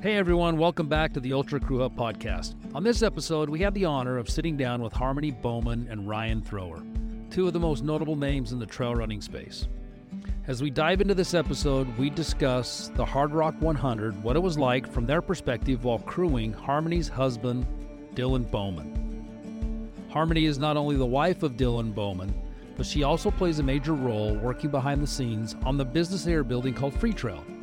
Hey everyone, welcome back to the Ultra Crew Hub podcast. On this episode, we have the honor of sitting down with Harmony Bowman and Ryan Thrower, two of the most notable names in the trail running space. As we dive into this episode, we discuss the Hardrock 100, what it was like from their perspective while crewing Harmony's husband, Dylan Bowman. Harmony is not only the wife of Dylan Bowman, but she also plays a major role working behind the scenes on the business air building called Freetrail.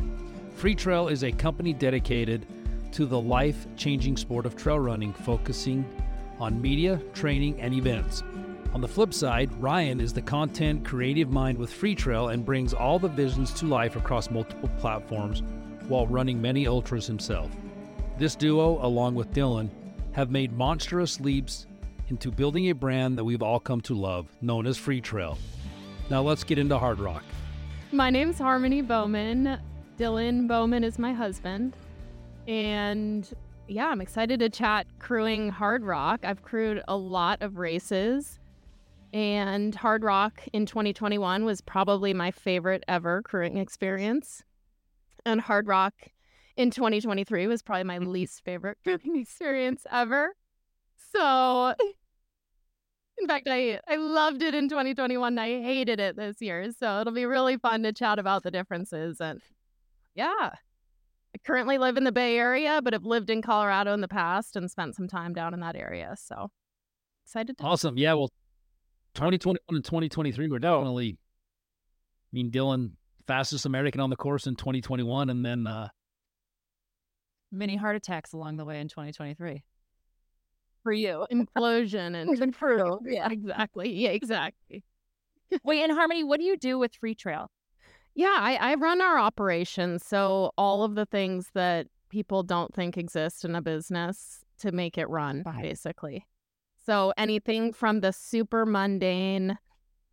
Freetrail is a company dedicated to the life changing sport of trail running, focusing on media, training, and events. On the flip side, Ryan is the content creative mind with Freetrail and brings all the visions to life across multiple platforms while running many ultras himself. This duo, along with Dylan, have made monstrous leaps into building a brand that we've all come to love, known as Freetrail. Now let's get into Hardrock. My name's Harmony Bowman. Dylan Bowman is my husband. And yeah, I'm excited to chat crewing Hardrock. I've crewed a lot of races, and Hardrock in 2021 was probably my favorite ever crewing experience. And Hardrock in 2023 was probably my least favorite crewing experience ever. So, in fact, I, I loved it in 2021. I hated it this year. So, it'll be really fun to chat about the differences and yeah. I currently live in the Bay Area, but have lived in Colorado in the past and spent some time down in that area. So excited to Awesome. Yeah, well 2021 and 2023 were definitely I mean Dylan fastest American on the course in 2021 and then uh many heart attacks along the way in 2023 for you implosion and for yeah exactly yeah exactly wait and harmony what do you do with free trail yeah, I, I run our operations. So all of the things that people don't think exist in a business to make it run, basically. So anything from the super mundane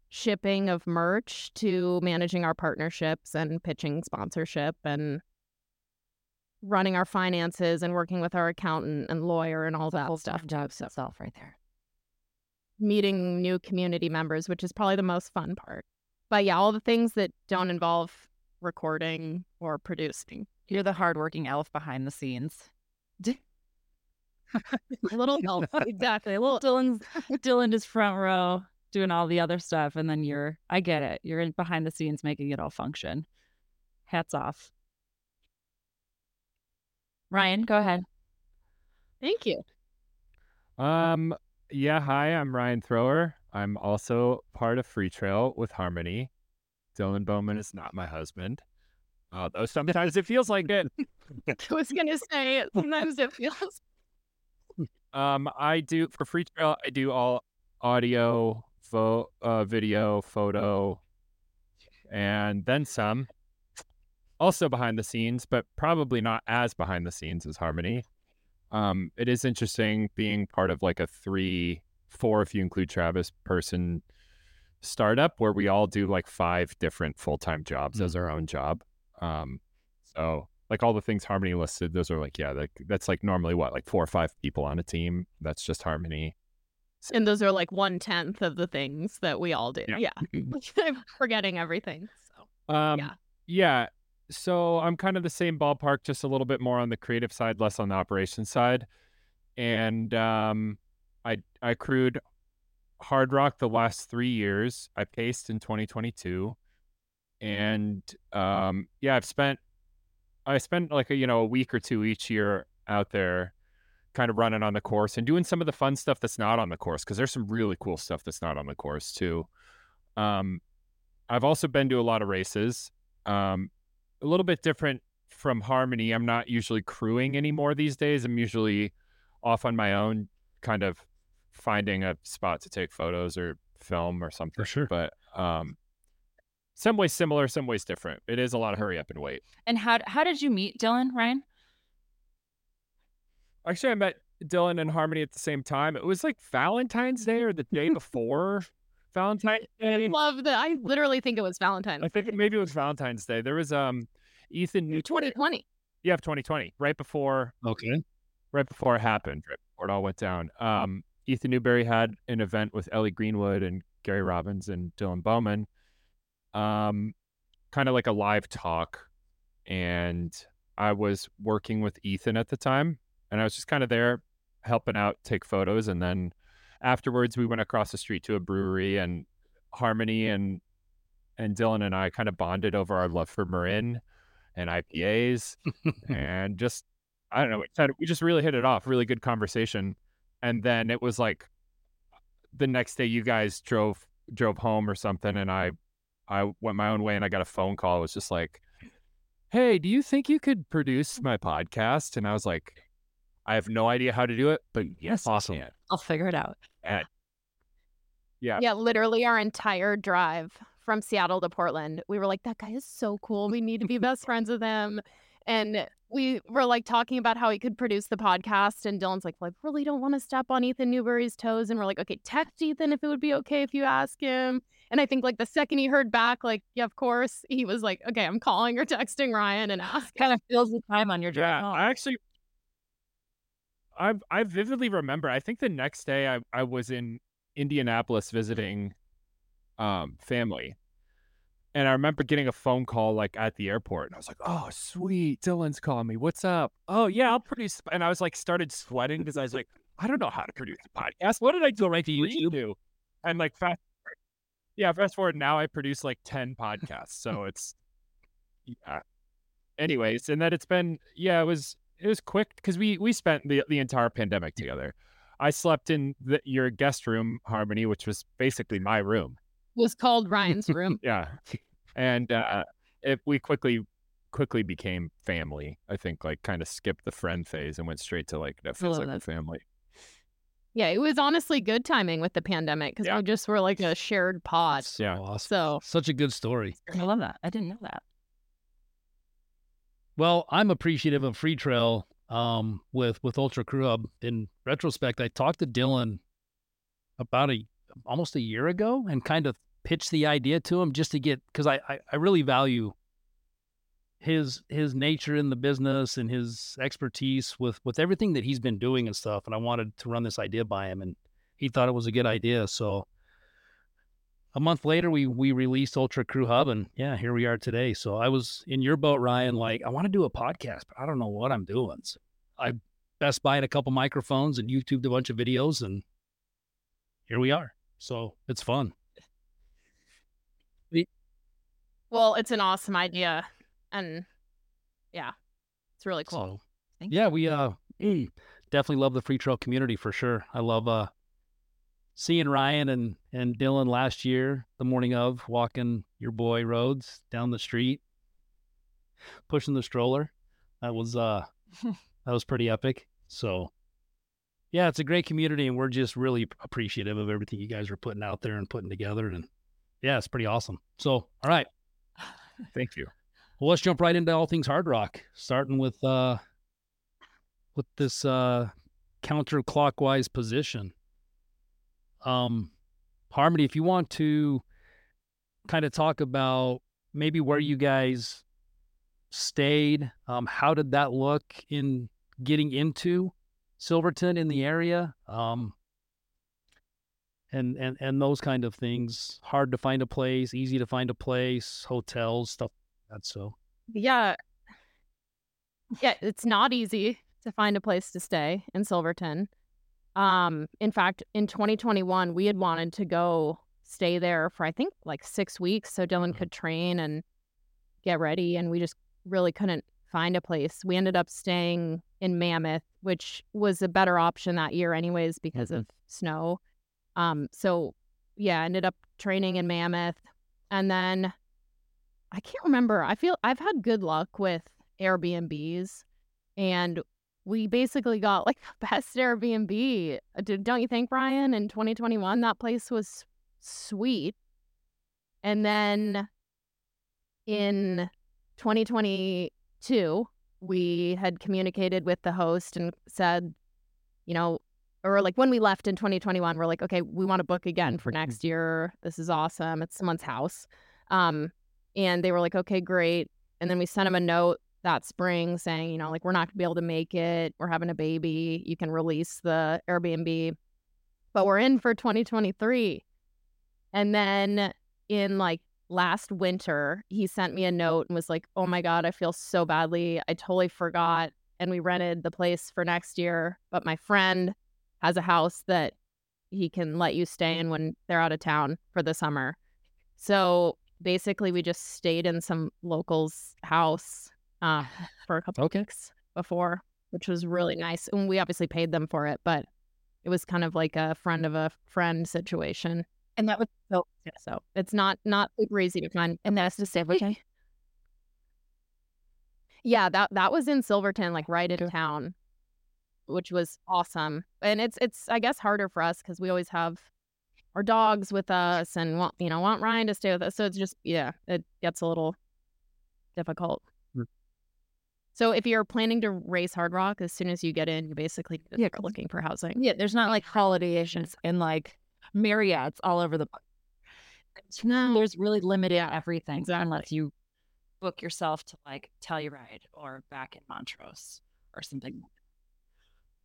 shipping of merch to managing our partnerships and pitching sponsorship and running our finances and working with our accountant and lawyer and all that Full stuff. job itself right there. Meeting new community members, which is probably the most fun part. But yeah, all the things that don't involve recording or producing. You're the hardworking elf behind the scenes. a little elf, exactly. A little Dylan's Dylan is front row doing all the other stuff, and then you're I get it. You're in behind the scenes making it all function. Hats off. Ryan, go ahead. Thank you. Um, yeah, hi, I'm Ryan Thrower. I'm also part of Freetrail with Harmony. Dylan Bowman is not my husband. Although sometimes it feels like it. I was gonna say sometimes it feels. Um, I do for Freetrail. I do all audio, fo- uh, video, photo, and then some. Also behind the scenes, but probably not as behind the scenes as Harmony. Um, it is interesting being part of like a three four if you include Travis person startup where we all do like five different full time jobs mm-hmm. as our own job. Um, so like all the things Harmony listed, those are like yeah, like that's like normally what like four or five people on a team. That's just Harmony. And those are like one tenth of the things that we all do. Yeah, yeah. I'm forgetting everything. So um, yeah, yeah. So I'm kind of the same ballpark, just a little bit more on the creative side, less on the operation side. And um, I I crewed Hardrock the last three years. I paced in 2022, and um, yeah, I've spent I spent like a you know a week or two each year out there, kind of running on the course and doing some of the fun stuff that's not on the course because there's some really cool stuff that's not on the course too. Um, I've also been to a lot of races. Um, a little bit different from Harmony. I'm not usually crewing anymore these days. I'm usually off on my own, kind of finding a spot to take photos or film or something. For sure. But um, some ways similar, some ways different. It is a lot of hurry up and wait. And how how did you meet Dylan Ryan? Actually, I met Dylan and Harmony at the same time. It was like Valentine's Day or the day before Valentine's Day. Love that. I literally think it was Valentine's. I think maybe it was Valentine's Day. There was um Ethan New 2020. Yeah, 2020, right before. Okay. Right before it happened, right before it all went down. Um, Ethan Newberry had an event with Ellie Greenwood and Gary Robbins and Dylan Bowman, um, kind of like a live talk. And I was working with Ethan at the time, and I was just kind of there helping out, take photos, and then afterwards we went across the street to a brewery, and Harmony and and Dylan and I kind of bonded over our love for Marin and IPAs, and just I don't know, we, we just really hit it off. Really good conversation, and then it was like the next day you guys drove drove home or something, and I I went my own way, and I got a phone call. It was just like, "Hey, do you think you could produce my podcast?" And I was like, "I have no idea how to do it, but yes, I Awesome. can." I'll figure it out. Yeah. Yeah, literally our entire drive from Seattle to Portland, we were like, that guy is so cool. We need to be best friends with him. And we were like talking about how he could produce the podcast. And Dylan's like, well, I really don't want to step on Ethan Newberry's toes. And we're like, okay, text Ethan if it would be okay if you ask him. And I think like the second he heard back, like, yeah, of course, he was like, okay, I'm calling or texting Ryan and ask. Kind of fills the time on your drive Yeah. I actually, I I vividly remember. I think the next day I I was in Indianapolis visiting, um, family, and I remember getting a phone call like at the airport, and I was like, "Oh, sweet, Dylan's calling me. What's up? Oh yeah, I'll produce." And I was like, started sweating because I was like, "I don't know how to produce a podcast. What did I do right to YouTube?" Do? And like fast, yeah, fast forward now, I produce like ten podcasts, so it's yeah. Anyways, and that it's been yeah, it was it was quick because we we spent the the entire pandemic together. I slept in the, your guest room, Harmony, which was basically my room. Was called Ryan's room. Yeah, and uh, it, we quickly quickly became family. I think like kind of skipped the friend phase and went straight to like no, feels love like a that. family. yeah, it was honestly good timing with the pandemic because Yeah. we just were like a shared pod. So Yeah. awesome. So Such a good story. I love that. I didn't know that. Well, I'm appreciative of Freetrail um, with with Ultra Crew Hub. In retrospect, I talked to Dylan about a almost a year ago and kind of pitched the idea to him just to get because I, I I really value his his nature in the business and his expertise with with everything that he's been doing and stuff. And I wanted to run this idea by him, and he thought it was a good idea. So a month later we we released ultra crew hub and yeah here we are today so i was in your boat ryan like i want to do a podcast but i don't know what i'm doing so i best buyed a couple microphones and youtubed a bunch of videos and here we are so it's fun well, it's an awesome idea. And yeah, it's really cool. so Thank yeah we uh definitely love the free trail community for sure i love uh seeing ryan and and dylan last year the morning of walking your boy roads down the street pushing the stroller that was uh that was pretty epic so yeah it's a great community and we're just really appreciative of everything you guys are putting out there and putting together and yeah it's pretty awesome so all right Thank you. well, let's jump right into all things hard rock, starting with uh with this uh counterclockwise position. Um Harmony, if you want to kind of talk about maybe where you guys stayed, um, how did that look in getting into Silverton in the area? Um and, and and those kind of things. Hard to find a place, easy to find a place, hotels, stuff like that. So Yeah. Yeah, it's not easy to find a place to stay in Silverton. Um, in fact, in 2021, we had wanted to go stay there for I think like six weeks so Dylan could train and get ready, and we just really couldn't find a place. We ended up staying in Mammoth, which was a better option that year, anyways, because Mhm. of snow. Um, so yeah, ended up training in Mammoth, and then I can't remember. I feel I've had good luck with Airbnbs, and we basically got like the best Airbnb. Uh, Don't you think, Ryan? In 2021, that place was sweet. And then in 2022, we had communicated with the host and said, you know, or like when we left in 2021, we're like, okay, we want to book again for next year. This is awesome. It's someone's house. Um, and they were like, okay, great. And then we sent them a note that spring saying, you know, like, we're not going to be able to make it. We're having a baby. You can release the Airbnb, but we're in for 2023. And then in like last winter, he sent me a note and was like, "Oh my god, I feel so badly. I totally forgot." And we rented the place for next year, but my friend has a house that he can let you stay in when they're out of town for the summer. So basically, we just stayed in some locals' house uh, for a couple Okay. weeks before, which was really nice. And we obviously paid them for it, but it was kind of like a friend of a friend situation. And that was so. So it's not not super easy to find. And that's the same. Okay. Yeah, that that was in Silverton, like right in town, which was awesome. And it's it's I guess harder for us because we always have our dogs with us and want you know want Ryan to stay with us. So it's just yeah, it gets a little difficult. Mm. So if you're planning to race Hardrock, as soon as you get in, you basically Yeah, looking for housing. Yeah, there's not like holiday issues and like Marriott's all over the place. No. There's really limited everything exactly. unless you book yourself to like Telluride or back in Montrose or something.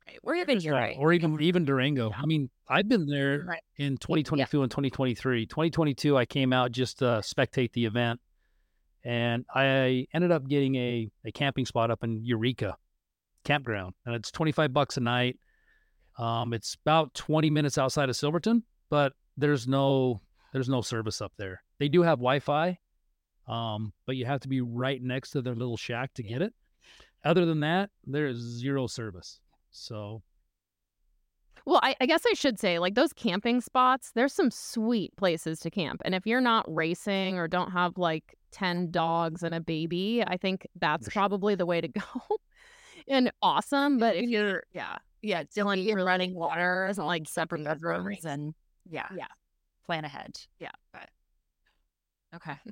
Right. Or even you're right. or even even Durango. I mean, I've been there Right. in 2022 and 2023. 2022, I came out just to spectate the event, and I ended up getting a, a camping spot up in Eureka campground, and it's 25 bucks a night. Um, it's about 20 minutes outside of Silverton, but there's no there's no service up there. They do have Wi-Fi, um, but you have to be right next to their little shack to get it. Other than that, there is zero service. So Well, I, I guess I should say, like those camping spots, there's some sweet places to camp. And if you're not racing or don't have like 10 dogs and a baby, I think that's sure. probably the way to go. and awesome. But if you're, yeah, Yeah, Dylan, you're running water isn't like separate bedrooms and yeah, Yeah. plan ahead. Yeah. but okay.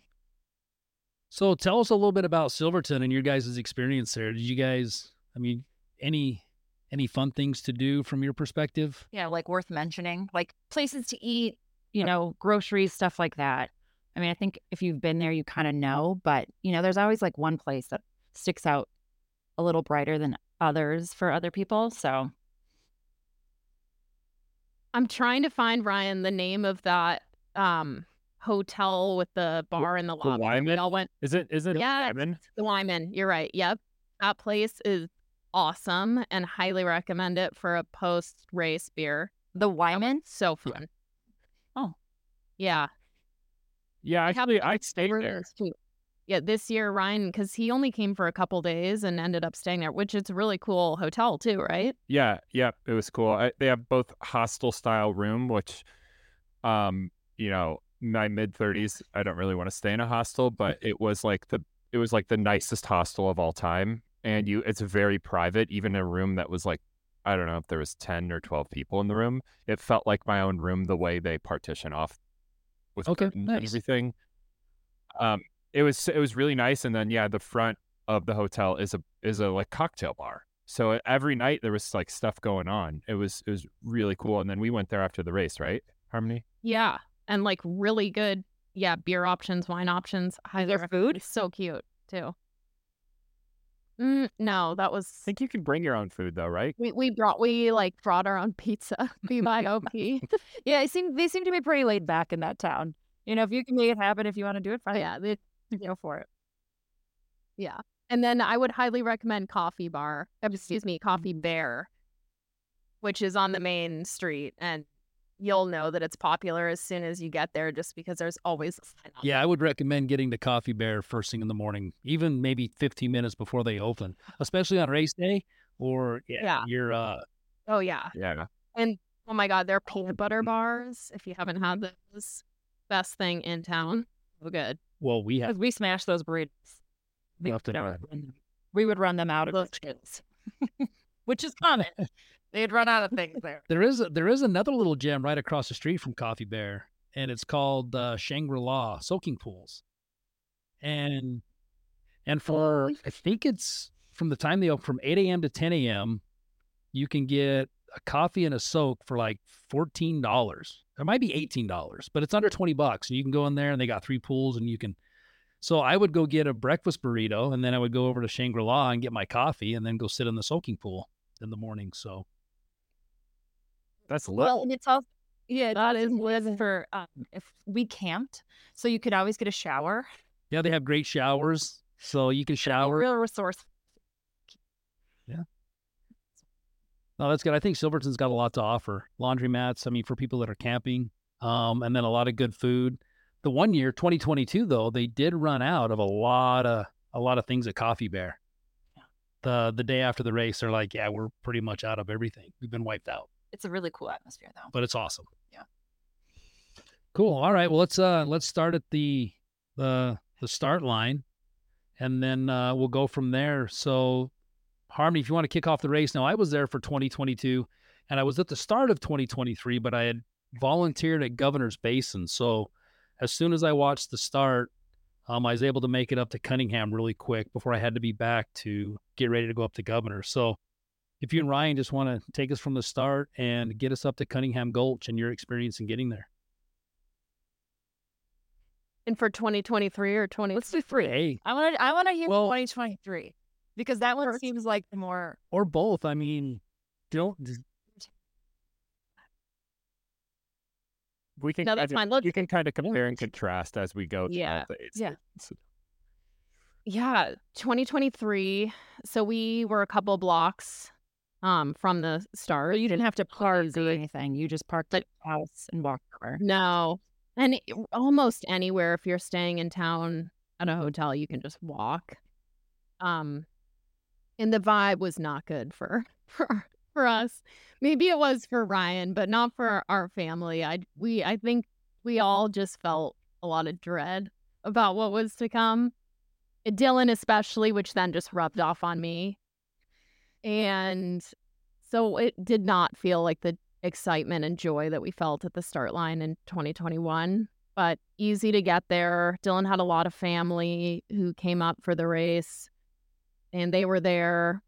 So tell us a little bit about Silverton and your guys' experience there. Did you guys, I mean, any any fun things to do from your perspective? Yeah, like worth mentioning, like places to eat, you know, groceries, stuff like that. I mean, I think if you've been there, you kind of know, but you know, there's always like one place that sticks out a little brighter than others for other people. So I'm trying to find Ryan the name of that um hotel with the bar in the the lobby. We Wyman? all went Is it? Is it? Yeah, Wyman? the Wyman. You're right. Yep. That place is awesome and highly recommend it for a post race beer. the Wyman, So fun. Oh. Yeah. Yeah, They have actually, I stayed there. Yeah, this year Ryan, because he only came for a couple days and ended up staying there, which it's a really cool hotel too, right? Yeah, yeah, it was cool. I, they have both hostel style room, which, um, you know, my mid thirties, I don't really want to stay in a hostel, but it was like the it was like the nicest hostel of all time, and you it's very private. Even a room that was like, I don't know if there was ten or twelve people in the room, it felt like my own room the way they partition off with Okay, nice. everything. Um, it was it was really nice, and then yeah, the front of the hotel is a is a like cocktail bar. So every night there was like stuff going on. It was it was really cool. And then we went there after the race, right? Harmony. Yeah. And like really good, yeah, beer options, wine options. Highly there food? So cute too. Mm, no, that was I think you can bring your own food though, right? we, we brought we like brought our own pizza. BYOP. yeah, I seem they seem to be pretty laid back in that town. You know, if you can make it happen, if you want to do it, fine. yeah, they, go for it. yeah. And then I would highly recommend Coffee Bar. uh, Excuse me, Coffee Bear, which is on the main street, and you'll know that it's popular as soon as you get there, just because there's always a sign on Yeah, I would recommend getting to Coffee Bear first thing in the morning, even maybe 15 minutes before they open, especially on race day or yeah, Yeah. you're uh Oh yeah. Yeah. And oh my god, their peanut butter bars. If you haven't had those, best thing in town. So good. well, we have we smashed those burritos. We, Left and would run them- we would run them out of Look. chickens, which is common. They'd run out of things there. there is a, there is another little gem right across the street from Coffee Bear, and it's called uh, Shangri La Soaking Pools, and and for I think it's from the time they open from 8 a.m. to 10 a.m. You can get a coffee and a soak for like fourteen dollars. It might be eighteen dollars, but it's under twenty bucks. And you can go in there, and they got three pools, and you can. So I would go get a breakfast burrito, and then I would go over to Shangri La and get my coffee, and then go sit in the soaking pool in the morning. So That's lit. Well, and it's also Yeah, That is was lit. for um, if we camped, so you could always get a shower. Yeah, they have great showers, so you can shower. Real resource. No, that's good. I think Silverton's got a lot to offer. Laundromats, I mean, for people that are camping, um, and then a lot of good food. The one year, 2022, though, they did run out of a lot of a lot of things at Coffee Bear. The the day after the race, they're like, "Yeah, we're pretty much out of everything. We've been wiped out." It's a really cool atmosphere, though. But it's awesome. Yeah. Cool. All right. Well, let's uh let's start at the the the start line, and then uh, we'll go from there. So, Harmony, if you want to kick off the race, now I was there for 2022, and I was at the start of 2023, but I had volunteered at Governor's Basin. So, as soon as I watched the start, um, I was able to make it up to Cunningham really quick before I had to be back to get ready to go up to Governor. So, if you and Ryan just want to take us from the start and get us up to Cunningham Gulch and your experience in getting there. And for 2023 or 20, Let's do three. Hey, I want to. I want to hear Well- 2023 because that one First. seems like more. or both. I mean, don't We can. no, that's kinda- fine. Let's, You can kind of compare and contrast as we go. Yeah, throughout yeah. stations. yeah, 2023. So we were a couple blocks um from the star. You didn't have to park or anything. You just parked at the house and walked over. No. And it- almost anywhere if you're staying in town at a hotel, you can just walk. Um and the vibe was not good for for for us. Maybe it was for Ryan, but not for our family. I we I think we all just felt a lot of dread about what was to come. Dylan especially, which then just rubbed off on me. And so it did not feel like the excitement and joy that we felt at the start line in 2021, but easy to get there. Dylan had a lot of family who came up for the race and they were there.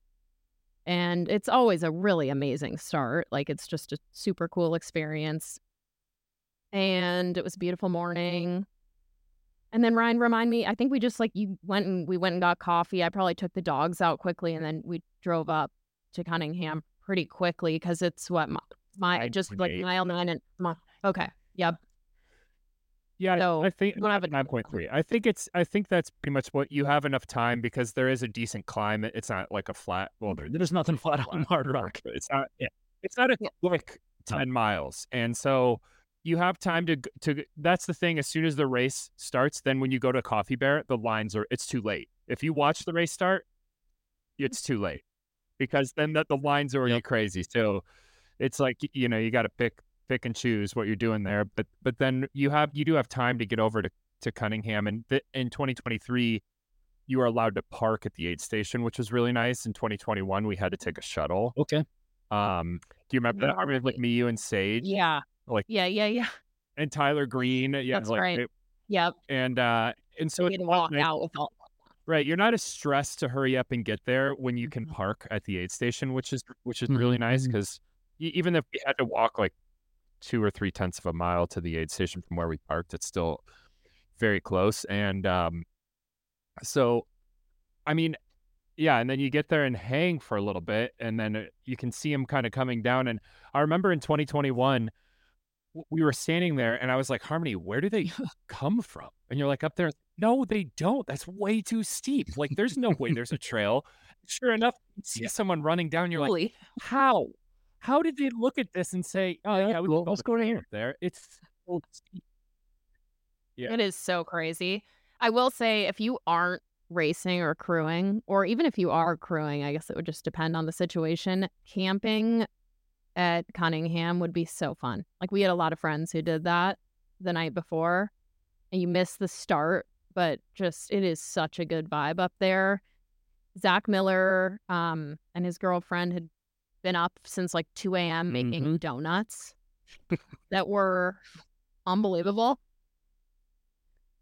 And it's always a really amazing start. Like it's just a super cool experience. And it was a beautiful morning. And then Ryan, remind me, I think we just like you went and we went and got coffee. I probably took the dogs out quickly and then we drove up to Cunningham pretty quickly because it's what my, my just like mile nine and mi- okay, yep. Yeah, I- So, I think you don't have a- nine point three. I think it's. I think that's pretty much what you have enough time because there is a decent climb. It's not like a flat. Well, there, there's nothing flat on Hardrock. it's not. Yeah, it's not a Yeah. quick ten miles, and so you have time to to. That's the thing. As soon as the race starts, then when you go to Coffee Bear, the lines are. It's too late. If you watch the race start, it's too late because then that the lines are already Yep. crazy. So it's like you know you got to pick pick and choose what you're doing there. But but then you have you do have time to get over to to Cunningham, and th- in 2023 you are allowed to park at the aid station, which was really nice. In 2021 we had to take a shuttle. Okay. Um, do you remember that? I remember like me, you, and Sage, Yeah. Like- yeah, yeah, yeah. and Tyler Green. Yeah, That's like right. it- Yep. and uh, and so we it's had walk nice- out with all Right, you're not as stressed to hurry up and get there when you can Mhm. park at the aid station, which is which is really nice Mhm. because even if we had to walk like two or three tenths of a mile to the aid station from where we parked, it's still very close. And um, so, I mean, yeah, and then you get there and hang for a little bit, and then uh, you can see them kind of coming down. And I remember in 2021, we were standing there, and I was like, Harmony, where do they come from? And you're like, up there. No, they don't. That's way too steep. Like, there's no way there's a trail. Sure enough, you see Yeah. someone running down. You're like, how? How did they look at this and say, "Oh yeah, we well, can go let's go to here." there"? It's so. Yeah. It is so crazy. I will say, if you aren't racing or crewing, or even if you are crewing, I guess it would just depend on the situation. Camping at Cunningham would be so fun. Like we had a lot of friends who did that the night before, and you miss the start, but just it is such a good vibe up there. Zach Miller um, and his girlfriend had been up since like 2 a.m. making Mhm. donuts that were unbelievable.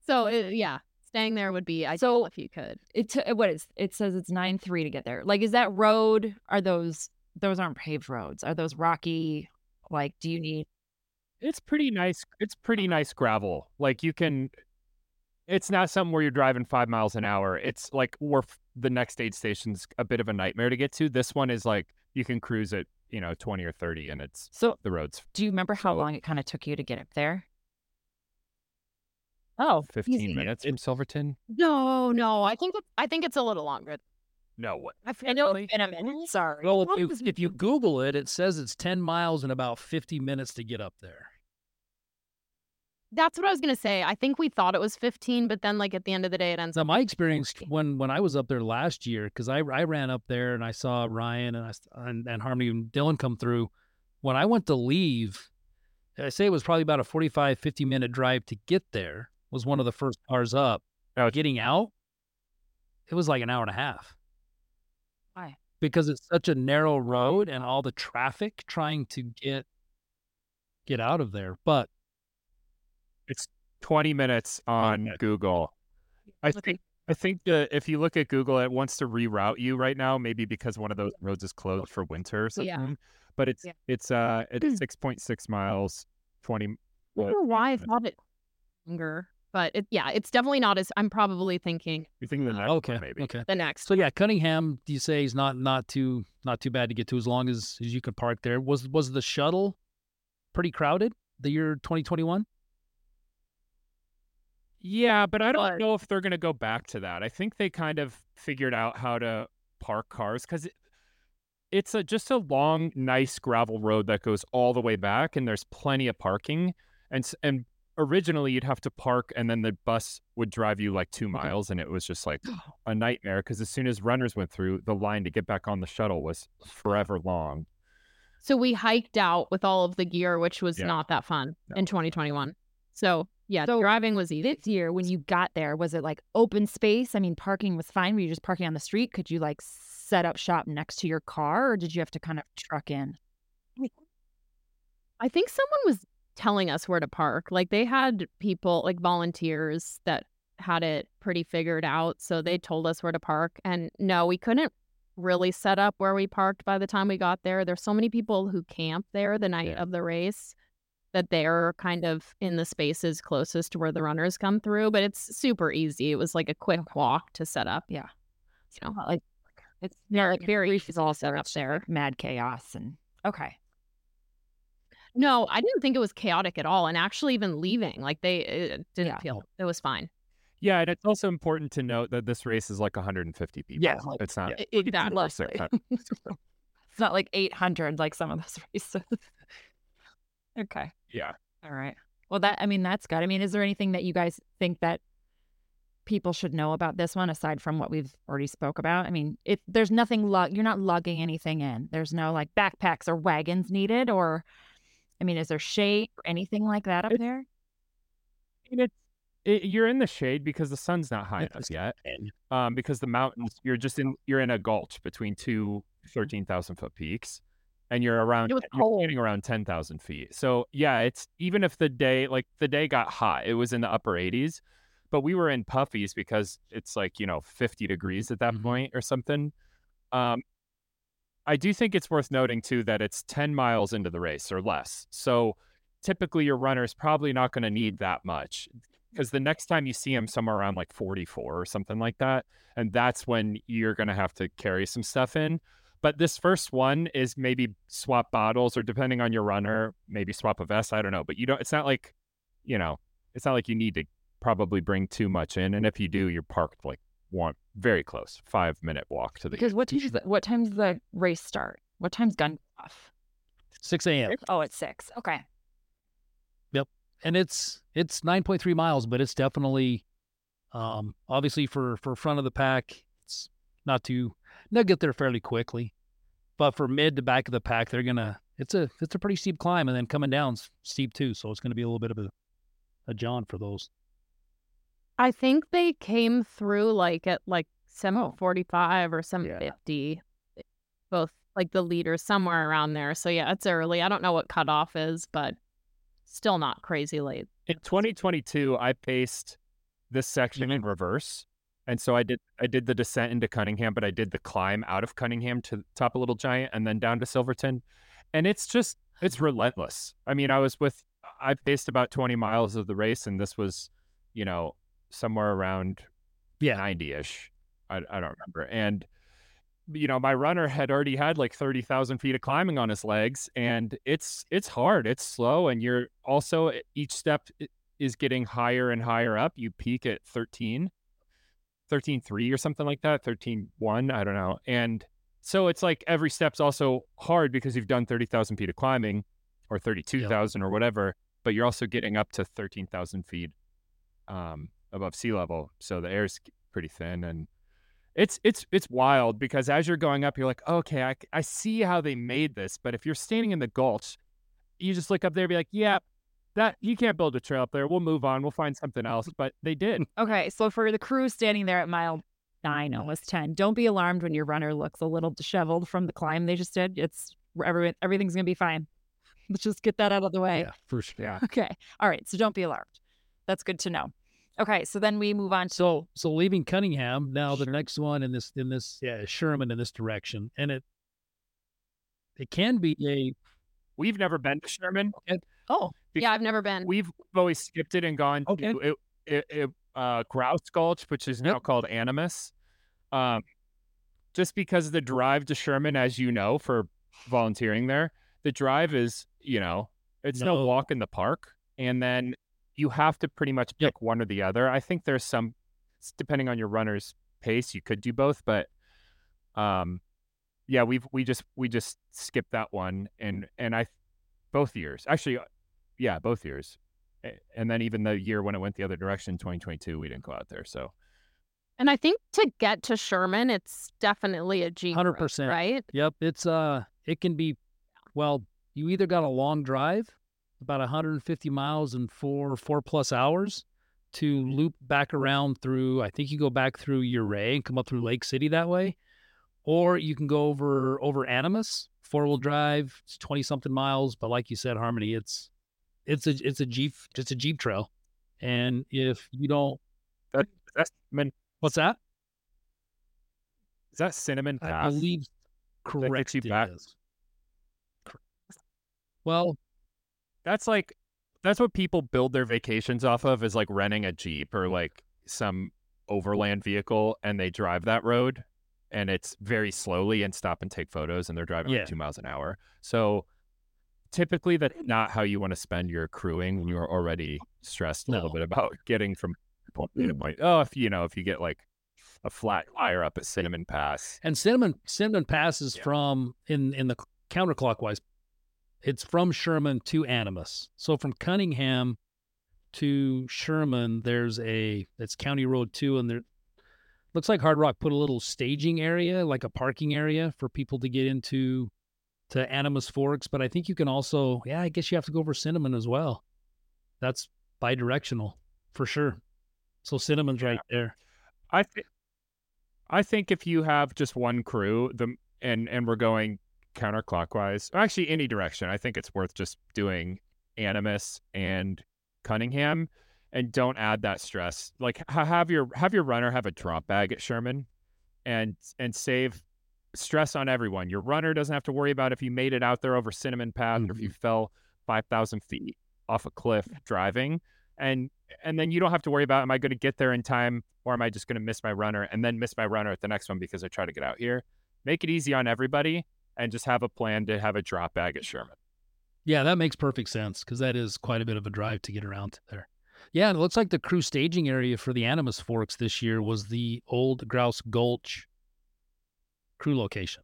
So it, yeah, staying there would be ideal So- if you could. It t- what is it says it's nine three to get there. Like, is that road? Are those those aren't paved roads? Are those rocky? Like, do you need? It's pretty nice. It's pretty nice gravel. Like you can. It's not something where you're driving five miles an hour. It's like where f- the next aid station's a bit of a nightmare to get to. This one is like you can cruise it you know, 20 or 30 and it's So, the road's do you remember how So- long it kind of took you to get up there? Oh, 15 easy. minutes from Silverton. No, no. I think it's, I think it's a little longer. No, what? I, f- I know it's been a minute. Sorry. Well, if, if you Google it, it says it's 10 miles and about 50 minutes to get up there. That's what I was gonna say. I think we thought it was 15, but then like at the end of the day, it ends Now, up. my experience when when I was up there last year, because I I ran up there and I saw Ryan and I and, and Harmony and Dylan come through. When I went to leave, I say it was probably about a 45, 50 minute drive to get there. Was one of the first cars up. Oh. Getting out, it was like an hour and a half. Why? Because it's such a narrow road and all the traffic trying to get get out of there. But 20 minutes on Google. I Okay. think I think that if you look at Google, it wants to reroute you right now, maybe because one of those roads is closed for winter or Yeah. something. But it's Yeah. it's uh it's six point six miles, twenty. I don't know why I thought it longer, but it, yeah, it's definitely not as. I'm probably thinking You think the next okay, one maybe? okay. the next. So yeah, Cunningham, do you say is not not too not too bad to get to as long as, as you could park there. Was was the shuttle pretty crowded the year 2021? Yeah, but I don't But- know if they're going to go back to that. I think they kind of figured out how to park cars because it, it's a just a long, nice gravel road that goes all the way back, and there's plenty of parking. And and originally you'd have to park, and then the bus would drive you like two mm-hmm. miles, and it was just like a nightmare because as soon as runners went through, the line to get back on the shuttle was forever long. So we hiked out with all of the gear, which was Yeah. not that fun No. in 2021. So yeah, So driving was easy. this year when you got there, was it like open space? I mean, parking was fine. Were you just parking on the street? Could you like set up shop next to your car, or did you have to kind of truck in? I think someone was telling us where to park. Like they had people, like volunteers that had it pretty figured out. So they told us where to park. And no, we couldn't really set up where we parked by the time we got there. There's so many people who camp there the night Yeah. of the race that they're kind of in the spaces closest to where the runners come through. But it's super easy. It was like a quick walk to set up. Yeah. You know, like it's yeah, like very is all set up there, mad chaos, and okay. no, I didn't think it was chaotic at all. And actually, even leaving, like they it didn't Yeah. feel it was fine. Yeah, and it's also important to note that this race is like 150 people. Yeah, like- it's not. E- Exactly. six hun- It's not like eight hundred like some of those races. okay. Yeah. All right. Well, that I mean, that's good. I mean, is there anything that you guys think that people should know about this one aside from what we've already spoke about? I mean, if there's nothing lug, you're not lugging anything in. There's no like backpacks or wagons needed, or I mean, is there shade or anything like that up It's- there? mean, it's it, you're in the shade because the sun's not high Yeah, enough yet. Um, because the mountains, you're just in you're in a gulch between two 13,000 foot peaks, and you're around It was you're cold. getting around 10,000 feet. So yeah, it's even if the day like the day got hot, it was in the upper 80s, but we were in puffies because it's like you know 50 degrees at that Mhm. point or something. Um, I do think it's worth noting too that it's 10 miles into the race or less. So typically your runner is probably not going to need that much because the next time you see him somewhere around like 44 or something like that and that's when you're going to have to carry some stuff in but this first one is maybe swap bottles or depending on your runner maybe swap a vest i don't know but you don't it's not like you know it's not like you need to probably bring too much in and if you do you're parked like one very close five minute walk to the Because what time's the, what time's the race start? What time's gun off? 6 a.m. Oh, it's six. Okay. Yep, and it's it's 9.3 miles, but it's definitely um obviously for for front of the pack, it's not too they'll get there fairly quickly. But for mid to back of the pack, they're gonna it's a it's a pretty steep climb and then coming down steep too, so it's gonna be a little bit of a a jaunt for those. I think they came through like at like 745 or 750. Both like the leaders somewhere around there. So yeah, it's early. I don't know what cutoff is, but still not crazy late. in 2022 i paced this section mm-hmm. in reverse and so i did i did the descent into cunningham but i did the climb out of cunningham to top of little giant and then down to silverton and it's just it's mm-hmm. relentless i mean i was with i paced about 20 miles of the race and this was you know somewhere around Yeah. 90ish I, I don't remember and you know, my runner had already had like 30,000 feet of climbing on his legs and it's, it's hard. It's slow. And you're also each step is getting higher and higher up. You peak at 13, 13.3 or something like that, 13.1. I don't know. And so it's like every step's also hard because you've done 30,000 feet of climbing or 32,000 yep. or whatever, but you're also getting up to 13,000 feet um, above sea level. So the air's pretty thin and it's it's it's wild because as you're going up, you're like, okay, I, I see how they made this. But if you're standing in the gulch, you just look up there and be like, yeah, that you can't build a trail up there. We'll move on. We'll find something else. But they did. Okay, so for the crew standing there at mile nine, almost ten, don't be alarmed when your runner looks a little disheveled from the climb they just did. It's every, everything's gonna be fine. Let's just get that out of the way. Yeah, for sure. Yeah. Okay. All right. So don't be alarmed. That's good to know. Okay, so then we move on. To- so so leaving Cunningham, now the next one in this in this yeah Sherman in this direction, and it it can be a. We've never been to Sherman. oh, yeah, I've never been. We've always skipped it and gone okay. to it, it, it, uh, Grouse Gulch, which is now yep. called Animas. Um, just because the drive to Sherman, as you know, for volunteering there, the drive is you know it's no, no walk in the park, and then you have to pretty much pick one or the other. I think there's some, depending on your runner's pace, you could do both, but um, yeah, we've we just we just skipped that one, and and I both years actually, uh, yeah, both years, and then even the year when it went the other direction, 2022, we didn't go out there, so. And I think to get to Sherman, it's definitely a G. Hundred percent, right? Yep, it's uh, it can be, well, you either got a long drive about 150 miles in four four plus hours to loop back around through. I think you go back through Ouray and come up through Lake City that way, or you can go over over Animas four wheel drive. It's 20 something miles, but like you said, Harmony, it's it's a it's a jeep it's a jeep trail, and if you don't, that, that's cinnamon. What's that? Is that cinnamon? Pass? I believe correct. That you back. Well, that's like that's what people build their vacations off of is like renting a Jeep or like some overland vehicle and they drive that road and it's very slowly and stop and take photos and they're driving yeah. like two miles an hour. So typically that's not how you want to spend your crewing when you're already stressed a no. little bit about getting from point A to mm. point. Oh, if you know, if you get like a flat tire up at Cinnamon Pass. And Cinnamon Cinnamon Pass is yeah. from in in the counterclockwise it's from Sherman to Animas. So from Cunningham to Sherman, there's a it's County Road two, and there looks like Hardrock put a little staging area, like a parking area for people to get into to Animas Forks. But I think you can also, yeah, I guess you have to go over Cinnamon as well. That's bi-directional for sure. So Cinnamon's yeah. right there. I think I think if you have just one crew, the and and we're going counterclockwise, or actually any direction, I think it's worth just doing Animas and Cunningham, and don't add that stress. Like have your have your runner have a drop bag at Sherman, and and save stress on everyone. Your runner doesn't have to worry about if you made it out there over Cinnamon Pass mm-hmm. or if you mm-hmm. fell five thousand feet off a cliff driving, and and then you don't have to worry about am I going to get there in time or am I just going to miss my runner and then miss my runner at the next one because I try to get out here. Make it easy on everybody and just have a plan to have a drop bag at Sherman. Yeah, that makes perfect sense because that is quite a bit of a drive to get around to there. Yeah, and it looks like the crew staging area for the Animas Forks this year was the old Grouse Gulch crew location.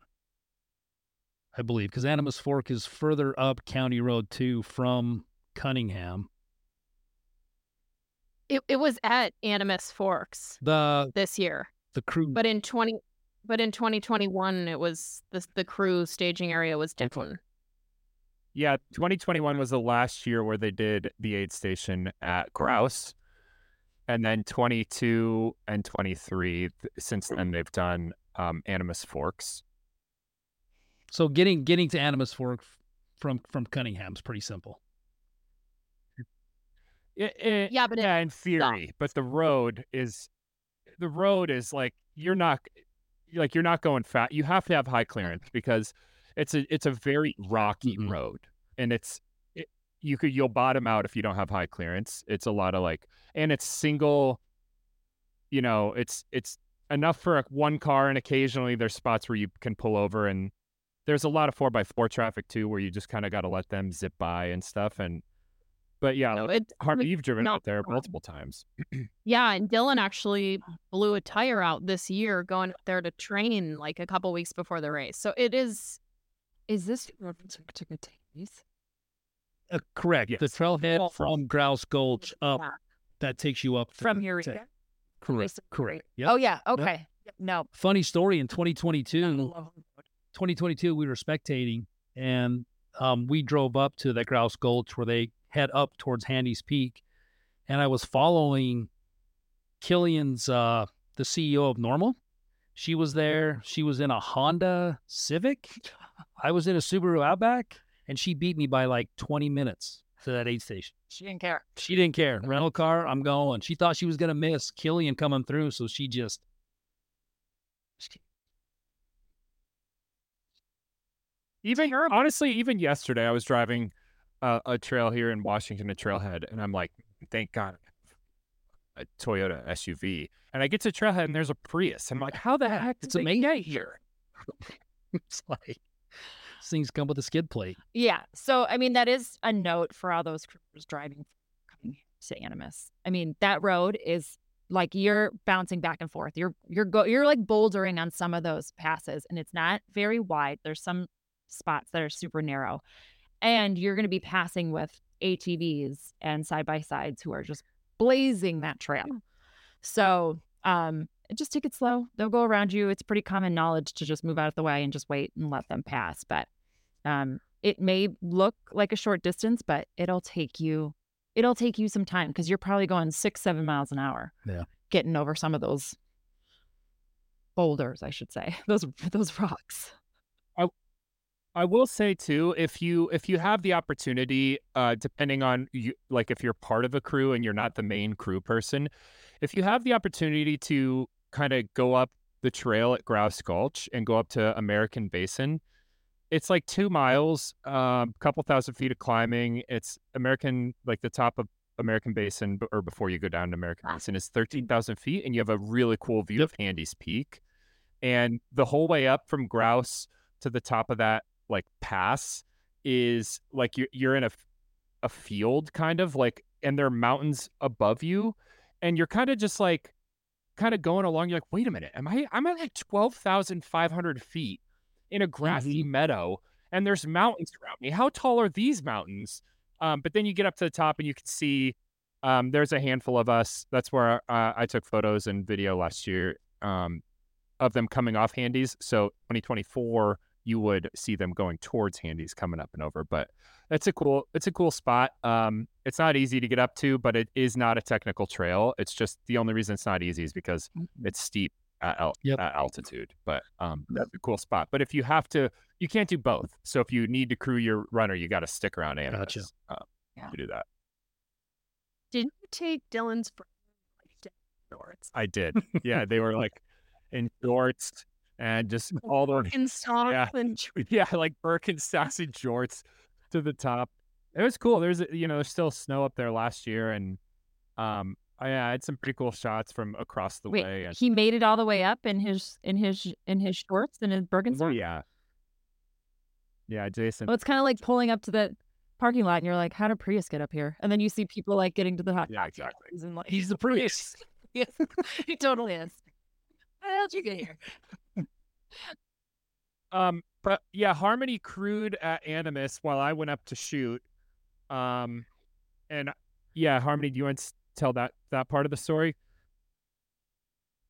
I believe because Animas Fork is further up County Road 2 from Cunningham. It it was at Animas Forks the this year. The crew But in 20 but in 2021, it was the the crew staging area was different. Yeah, 2021 was the last year where they did the aid station at Grouse, and then 22 and 23 since then they've done um, Animas Forks. So getting getting to Animas Fork from from Cunningham's pretty simple. It, it, yeah, but yeah, in theory, but the road is the road is like you're not like you're not going fat. You have to have high clearance because it's a it's a very rocky mm-hmm. road, and it's it, you could you'll bottom out if you don't have high clearance. It's a lot of like, and it's single. You know, it's it's enough for a, one car, and occasionally there's spots where you can pull over, and there's a lot of four by four traffic too, where you just kind of got to let them zip by and stuff. And but yeah, No, it, Harvey, you've driven no out there multiple times. yeah, and Dylan actually blew a tire out this year going up there to train like a couple weeks before the race. So it is Is this referencing to good? Uh, correct. The Yes. trailhead from Grouse Gulch up Yeah. that takes you up to, From to- Eureka? correct. Race- Correct. Oh yeah. Okay. No. Funny story in 2022. 2022 we were spectating and um, we drove up to the grouse gulch where they head up towards Handies Peak and i was following Kilian's uh, the ceo of NNormal she was there she was in a honda civic i was in a subaru outback and she beat me by like 20 minutes to that aid station She didn't care. she didn't care rental car i'm going she thought she was going to miss Kilian coming through so she just Even her. honestly, even yesterday, I was driving uh, a trail here in Washington, a trailhead, and I'm like, thank God, a Toyota SUV. And I get to trailhead, and there's a Prius. And I'm like, how the heck did It's they amazing. get here? it's like these things come with a skid plate Yeah. So I mean, that is a note for all those crews driving coming to Animas. I mean, that road is like you're bouncing back and forth. You're you're go you're like bouldering on some of those passes, and it's not very wide. There's some spots that are super narrow, and you're going to be passing with ATVs and side by sides who are just blazing that trail. So um, just take it slow. They'll go around you. It's pretty common knowledge to just move out of the way and just wait and let them pass. But um, it may look like a short distance, but it'll take you it'll take you some time because you're probably going six, seven miles an hour. Yeah. Getting over some of those boulders, I should say. Those those rocks. I will say too, if you if you have the opportunity, uh, depending on you, like if you're part of a crew and you're not the main crew person, if you have the opportunity to kind of go up the trail at Grouse Gulch and go up to American Basin, it's like two miles, a um, couple thousand feet of climbing. It's American, like the top of American Basin, or before you go down to American Basin, is thirteen thousand feet, and you have a really cool view of Handies Peak, and the whole way up from Grouse to the top of that like pass is like you're you're in a, a field kind of like and there are mountains above you and you're kind of just like kind of going along you're like wait a minute am i i'm at like 12,500 feet in a grassy meadow and there's mountains around me. How tall are these mountains? Um, but then you get up to the top and you can see um, there's a handful of us. That's where uh, i took photos and video last year um, of them coming off handies. So 2024 you would see them going towards handies coming up and over but it's a cool it's a cool spot. Um it's not easy to get up to but it is not a technical trail. It's just the only reason it's not easy is because it's steep at, al- Yep. at altitude but um that's a cool spot. But if you have to you can't do both. So if you need to crew your runner you got to stick around Animas, Gotcha. uh, Yeah. to do that. Didn't you take Dylan's friend like down shorts i did. Yeah they were like in shorts and just all the in socks Yeah. and yeah, like Birkenstocks and jorts to the top. It was cool. There's you know there's still snow up there last year, and um I, yeah, I had some pretty cool shots from across the Wait, way. And, he made it all the way up in his in his in his shorts and his Birkenstocks. yeah, yeah, Jason. Well, it's kind of like pulling up to the parking lot and you're like, how did Prius get up here? And then you see people like getting to the hot Yeah, exactly. And like, he's the Prius. yes, he totally is. How did you get here? Um, but yeah, Harmony crewed at Animas while I went up to shoot. Um, and yeah, Harmony, do you want to tell that that part of the story?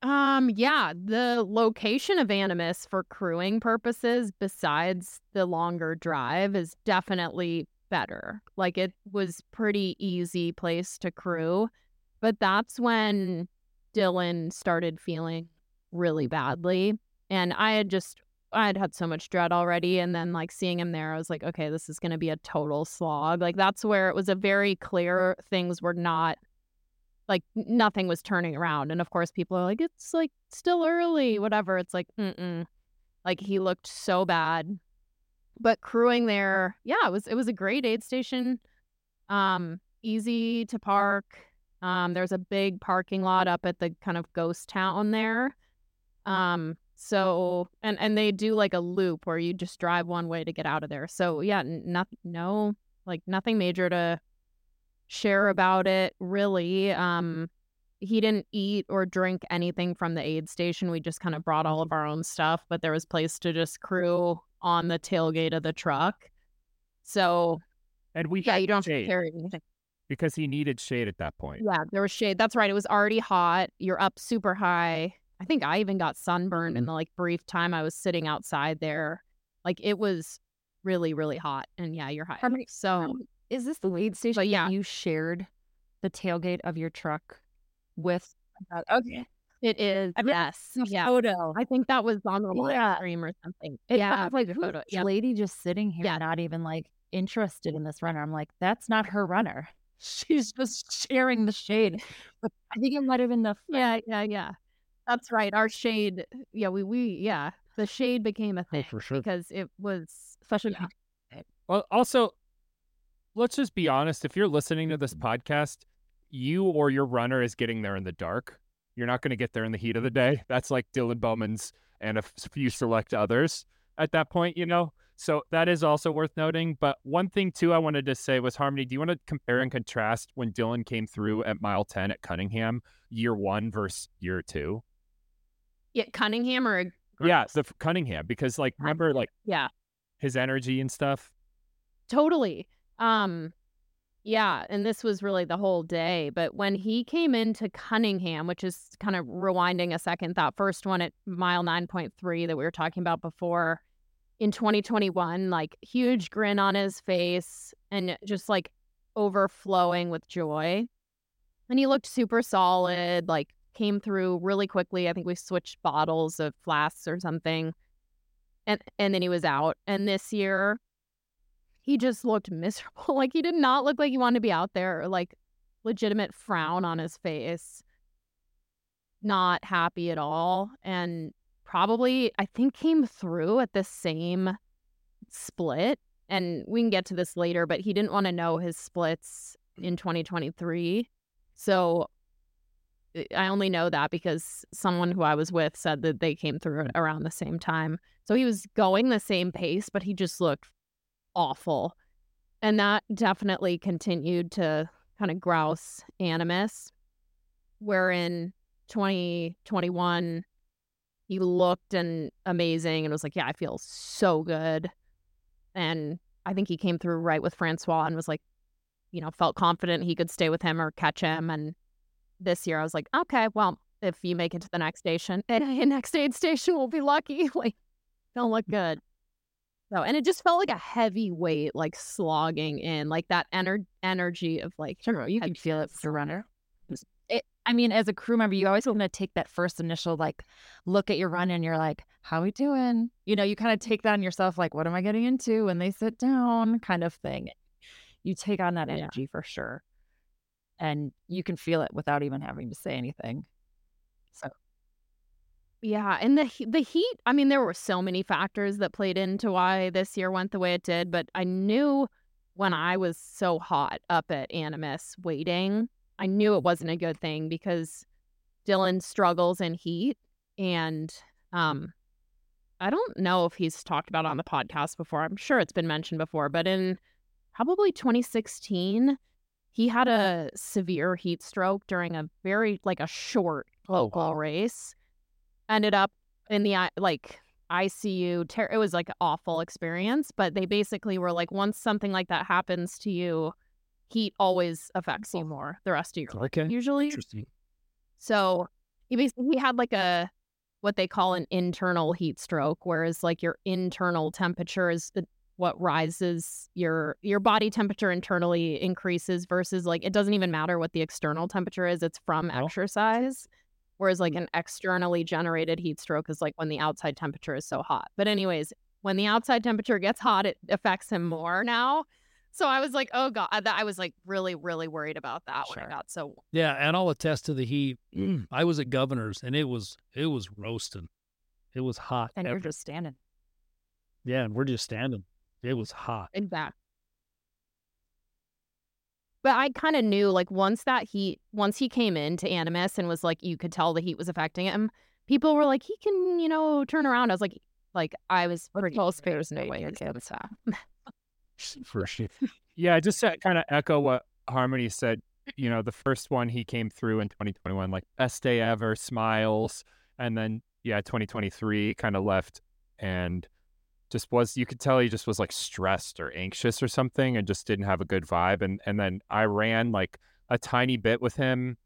Um, yeah, the location of Animas for crewing purposes, besides the longer drive, is definitely better. Like it was pretty easy place to crew, but that's when Dylan started feeling really badly, and I had just I had had so much dread already, and then like seeing him there, I was like, okay, this is gonna be a total slog. Like that's where it was a very clear things were not like nothing was turning around and of course people are like it's like still early whatever it's like mm mm like he looked so bad but crewing there yeah it was it was a great aid station um easy to park um there's a big parking lot up at the kind of ghost town there Um, so and and they do like a loop where you just drive one way to get out of there. So yeah, not no like nothing major to share about it really. Um, he didn't eat or drink anything from the aid station. We just kind of brought all of our own stuff, but there was place to just crew on the tailgate of the truck. So And we yeah, you don't have to carry anything. because he needed shade at that point. Yeah, there was shade. That's right. It was already hot. You're up super high. I think I even got sunburned in mm-hmm. the like brief time I was sitting outside there. Like it was really, really hot. And yeah, you're high. How many- So Is this the lead station? But yeah. you shared the tailgate of your truck with. Okay. it is. I mean, yes. Yeah. Photo. I think that was on the live Yeah. stream or something. It yeah. like the who's photo. this lady just sitting here, Yeah. not even like interested in this runner. I'm like, that's not her runner. She's just sharing the shade. But I think it might have been the Yeah. Yeah. Yeah. That's right. Our shade. Yeah. We, we, yeah. The shade became a Oh, thing for sure. because it was, especially Yeah. Well, also, let's just be honest. If you're listening to this mm-hmm. podcast, you or your runner is getting there in the dark. You're not going to get there in the heat of the mm-hmm. day. That's like Dylan Bowman's and a few select others at that point, you know? So that is also worth noting. But one thing, too, I wanted to say was Harmony, do you want to compare mm-hmm. and contrast when Dylan came through at mile 10 at Cunningham, year one versus year two? Yeah. Cunningham or, Yeah, the Cunningham, because like, remember like yeah. his energy and stuff? Totally. Um yeah, and this was really the whole day, but when he came into Cunningham, which is kind of rewinding a second, that first one at mile 9.3 that we were talking about before in 2021, like huge grin on his face and just like overflowing with joy. And he looked super solid, like came through really quickly. I think we switched bottles of flasks or something. And and then he was out. And this year he just looked miserable. Like he did not look like he wanted to be out there, or like legitimate frown on his face. Not happy at all. And probably, I think, came through at the same split. And we can get to this later, but he didn't want to know his splits in mm. 2023. So I- only know that because someone who I was with said that they came through around the same time. So he was going the same pace, but he just looked awful. And that definitely continued to kind of grouse Animas, where in 2021, he looked and amazing and was like, Yeah, I feel so good. And I think he came through right with Francois and was like, you know, felt confident he could stay with him or catch him. And this year I was like, okay, well, if you make it to the next station, and next aid station will be lucky. Like, don't look good. So, and it just felt like a heavy weight, like slogging in, like that ener- energy of like, Sure, you can feel it with the runner. It, I mean, as a crew member, you always want to take that first initial like look at your run, and you're like, "How we doing?" You know, you kind of take that on yourself, like, "What am I getting into?" When they sit down, kind of thing. You take on that Yeah. energy for sure, and you can feel it without even having to say anything. So Yeah, and the the heat. I mean, there were so many factors that played into why this year went the way it did. But I knew when I was so hot up at Animas waiting, I knew it wasn't a good thing because Dylan struggles in heat, and um, I don't know if he's talked about on the podcast before. I'm sure it's been mentioned before, but in probably 2016, he had a severe heat stroke during a very like a short oh, local race ended up in the like ICU. Ter- it was like an awful experience, but they basically were like, once something like that happens to you, heat always affects you oh. more the rest of your life, Okay. usually. Interesting. So he basically he had like a what they call an internal heat stroke, whereas like your internal temperature is the, what rises your your body temperature internally increases versus like it doesn't even matter what the external temperature is, it's from exercise. Whereas like mm-hmm. an externally generated heat stroke is like when the outside temperature is so hot. But anyways, when the outside temperature gets hot, it affects him more now. So I was like, oh god, I- I was like really, really worried about that when Sure. it got so Yeah, and I'll attest to the heat. I was at Governor's and it was it was roasting. It was hot. and you're just standing. yeah, and we're just standing. It was hot. Exactly. But I kind of knew like once that heat, once he came into Animas and was like, you could tell the heat was affecting him people were like, he can, you know, turn around. I was like, like I was pretty. Most sure fairs no way could can do stop. For sure. Yeah, just to kind of echo what Harmony said, you know, the first one he came through in 2021, like best day ever, smiles. And then, yeah, 2023 kind of left and just was, you could tell he just was like stressed or anxious or something and just didn't have a good vibe. And, and then I ran like a tiny bit with him,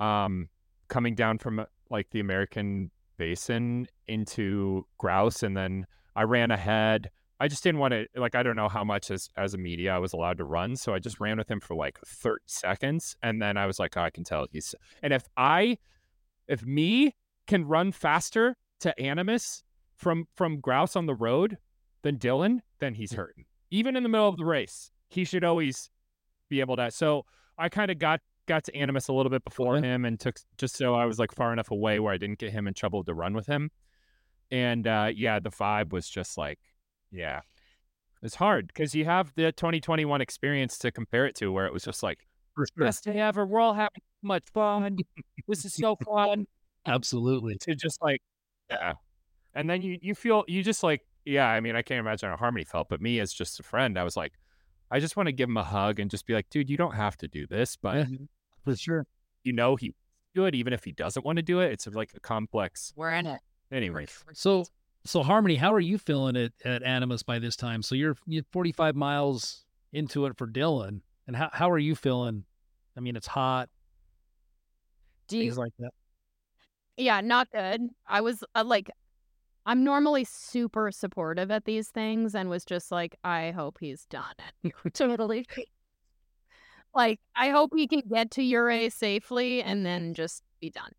um, coming down from uh, like the American basin into grouse. And then I ran ahead. I just didn't want to like I don't know how much as as a media I was allowed to run, so I just ran with him for like 30 seconds, and then I was like, oh, I can tell he's. And if I, if me can run faster to Animas from from grouse on the road than Dylan, then he's hurting. Even in the middle of the race, he should always be able to. So I kind of got got to Animas a little bit before him, and took just so I was like far enough away where I didn't get him in trouble to run with him. And uh, yeah, the vibe was just like yeah. It's hard because you have the 2021 experience to compare it to where it was just like, sure. best day ever. We're all having so much fun. this is so fun. Absolutely. To just like, yeah. And then you, you feel, you just like, yeah, I mean, I can't imagine how Harmony felt, but me as just a friend, I was like, I just want to give him a hug and just be like, dude, you don't have to do this, but Yeah. For sure. you know, he do it even if he doesn't want to do it. It's like a complex. We're in it. Anyway, So, so Harmony, how are you feeling it at Animas by this time? So you're you're 45 miles into it for Dylan, and how how are you feeling? I mean, it's hot, Do you things like that. Yeah, not good. I was uh, like, I'm normally super supportive at these things and was just like, I hope he's done. totally? Like, I hope he can get to Ouray safely and then just be done.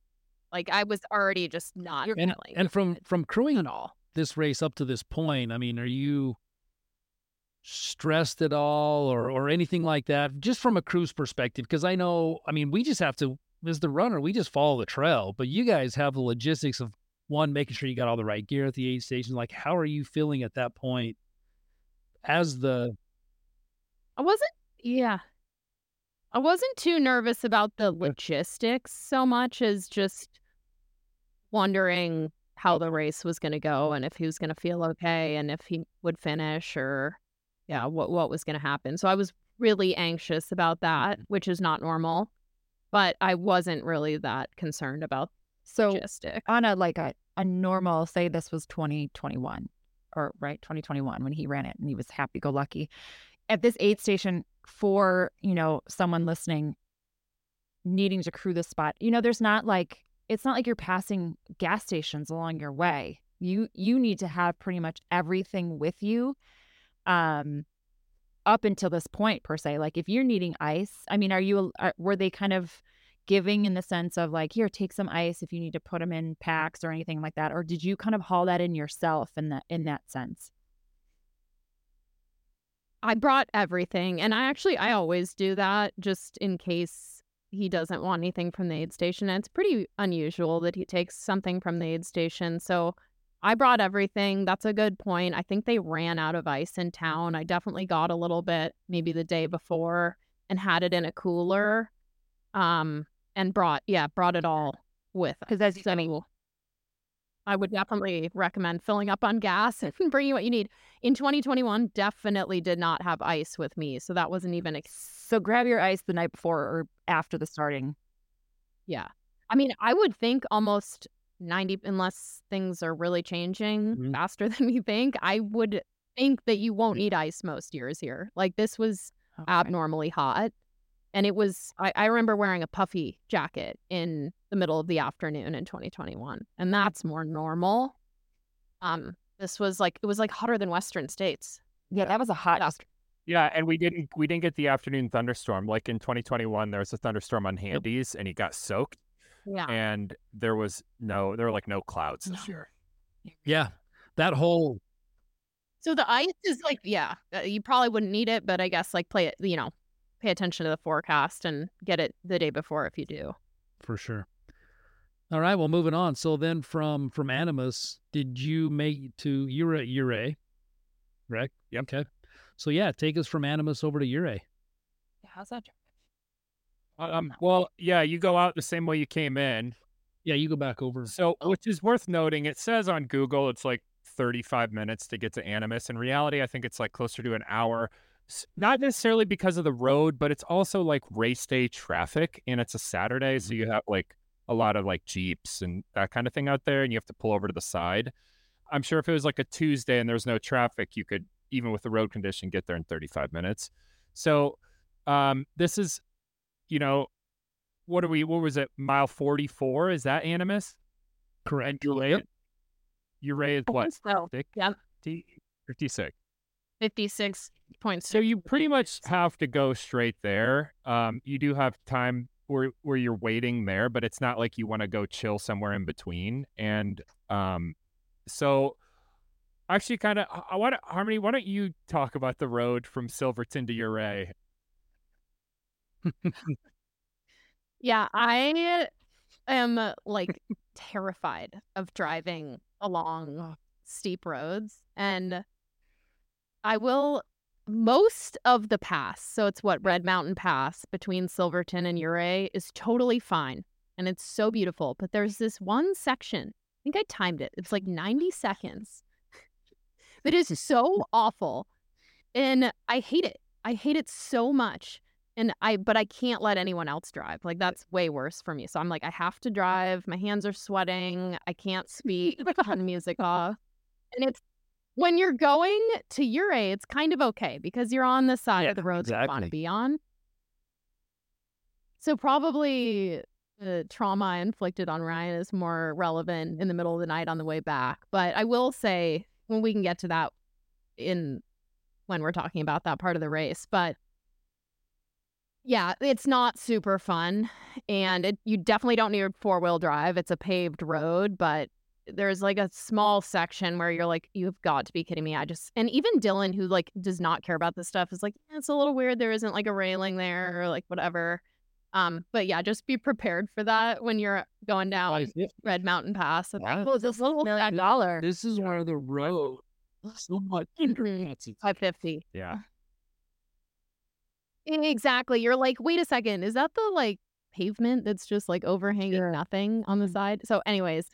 Like, I was already just not And feeling and from from crewing at all. this race up to this point, I mean, are you stressed at all or or anything like that? Just from a crew's perspective, because I know, I mean, we just have to as the runner, we just follow the trail, but you guys have the logistics of one making sure you got all the right gear at the aid station. Like, how are you feeling at that point as the I wasn't, yeah. I wasn't too nervous about the logistics so much as just wondering how the race was going to go and if he was going to feel okay and if he would finish or, yeah, what, what was going to happen. So I was really anxious about that, mm-hmm. which is not normal. But I wasn't really that concerned about So logistics. on a like a, a normal, say this was 2021 or right 2021 when he ran it and he was happy go lucky. At this aid station for, you know, someone listening needing to crew the spot, you know, there's not like it's not like you're passing gas stations along your way. You you need to have pretty much everything with you. Um up until this point per se like if you're needing ice i mean are you are, were they kind of giving in the sense of like here take some ice if you need to put them in packs or anything like that or did you kind of haul that in yourself in that in that sense I brought everything, and I actually I always do that just in case he doesn't want anything from the aid station. And it's pretty unusual that he takes something from the aid station. So I brought everything. That's a good point. I think they ran out of ice in town. I definitely got a little bit maybe the day before and had it in a cooler. Um and brought yeah, brought it all with because as you said, I mean, So I would definitely recommend filling up on gas and bringing what you need. In 2021, definitely did not have ice with me, so that wasn't even. Ex- so grab your ice the night before or after the starting yeah, I mean, I would think almost 90, unless things are really changing Mhm. faster than we think. I would think that you won't need ice most years here. Like this was Okay. abnormally hot. And it was, I, I remember wearing a puffy jacket in the middle of the afternoon in 2021. And that's more normal. Um, this was like, it was like hotter than Western states. yeah that was a hot Yeah. Yeah, and we didn't we didn't get the afternoon thunderstorm. Like in 2021, there was a thunderstorm on Handies, and he got soaked. Yeah. And there was no, there were like no clouds this No. year. yeah that whole So the ice is like, yeah, uh, you probably wouldn't need it, but I guess like play it, you know, pay attention to the forecast and get it the day before if you do. for sure. All right, well, moving on. So then, from from Animas, did you make to Ouray Ouray? Correct. Yep. Okay. So yeah, take us from Animas over to Ouray. how's that Um, well, yeah, you go out the same way you came in, Yeah, you go back over. So, which is worth noting, it says on Google it's like 35 minutes to get to Animas. In reality, I think it's like closer to an hour. Not necessarily because of the road, but it's also like race day traffic, and it's a Saturday, so you have like a lot of like jeeps and that kind of thing out there, and you have to pull over to the side. I'm sure if it was like a Tuesday and there was no traffic, you could even with the road condition get there in 35 minutes. So, um, this is, you know, what are we? What was it? Mile 44? Is that Animas? Correct. Ouray, Ouray is what? So, 50, yeah. 56. 56 points. So you pretty much have to go straight there. Um, you do have time where where you're waiting there, but it's not like you want to go chill somewhere in between. And um, so actually, kind of, I want to Harmony. Why don't you talk about the road from Silverton to Ouray? Yeah, I am uh, like terrified of driving along steep roads. And I will, most of the pass, so it's what Red Mountain Pass between Silverton and Ouray is totally fine. And it's so beautiful. But there's this one section, I think I timed it, it's like 90 seconds, that is so awful. And I hate it. I hate it so much and I but I can't let anyone else drive. Like that's way worse for me. So I'm like I have to drive. My hands are sweating. I can't speak. Turn music off. And it's when you're going to Ouray, it's kind of okay because you're on the side Yeah, of the roads you want to be on. So probably the trauma I inflicted on Ryan is more relevant in the middle of the night on the way back. But I will say when we can get to that in when we're talking about that part of the race. But yeah, it's not super fun, and it, you definitely don't need four wheel drive. It's a paved road, but there's like a small section where you're like, you've got to be kidding me. I just and even Dylan, who like does not care about this stuff, is like, yeah, it's a little weird. There isn't like a railing there or like whatever. Um, but yeah, just be prepared for that when you're going down Red Mountain Pass. It's like, oh, this little Million dollar. This is where the road so much. Mm-hmm. five fifty. Yeah. Exactly. You're like, wait a second, is that the like pavement that's just like overhanging Sure. nothing on the mm-hmm. side? So, anyways,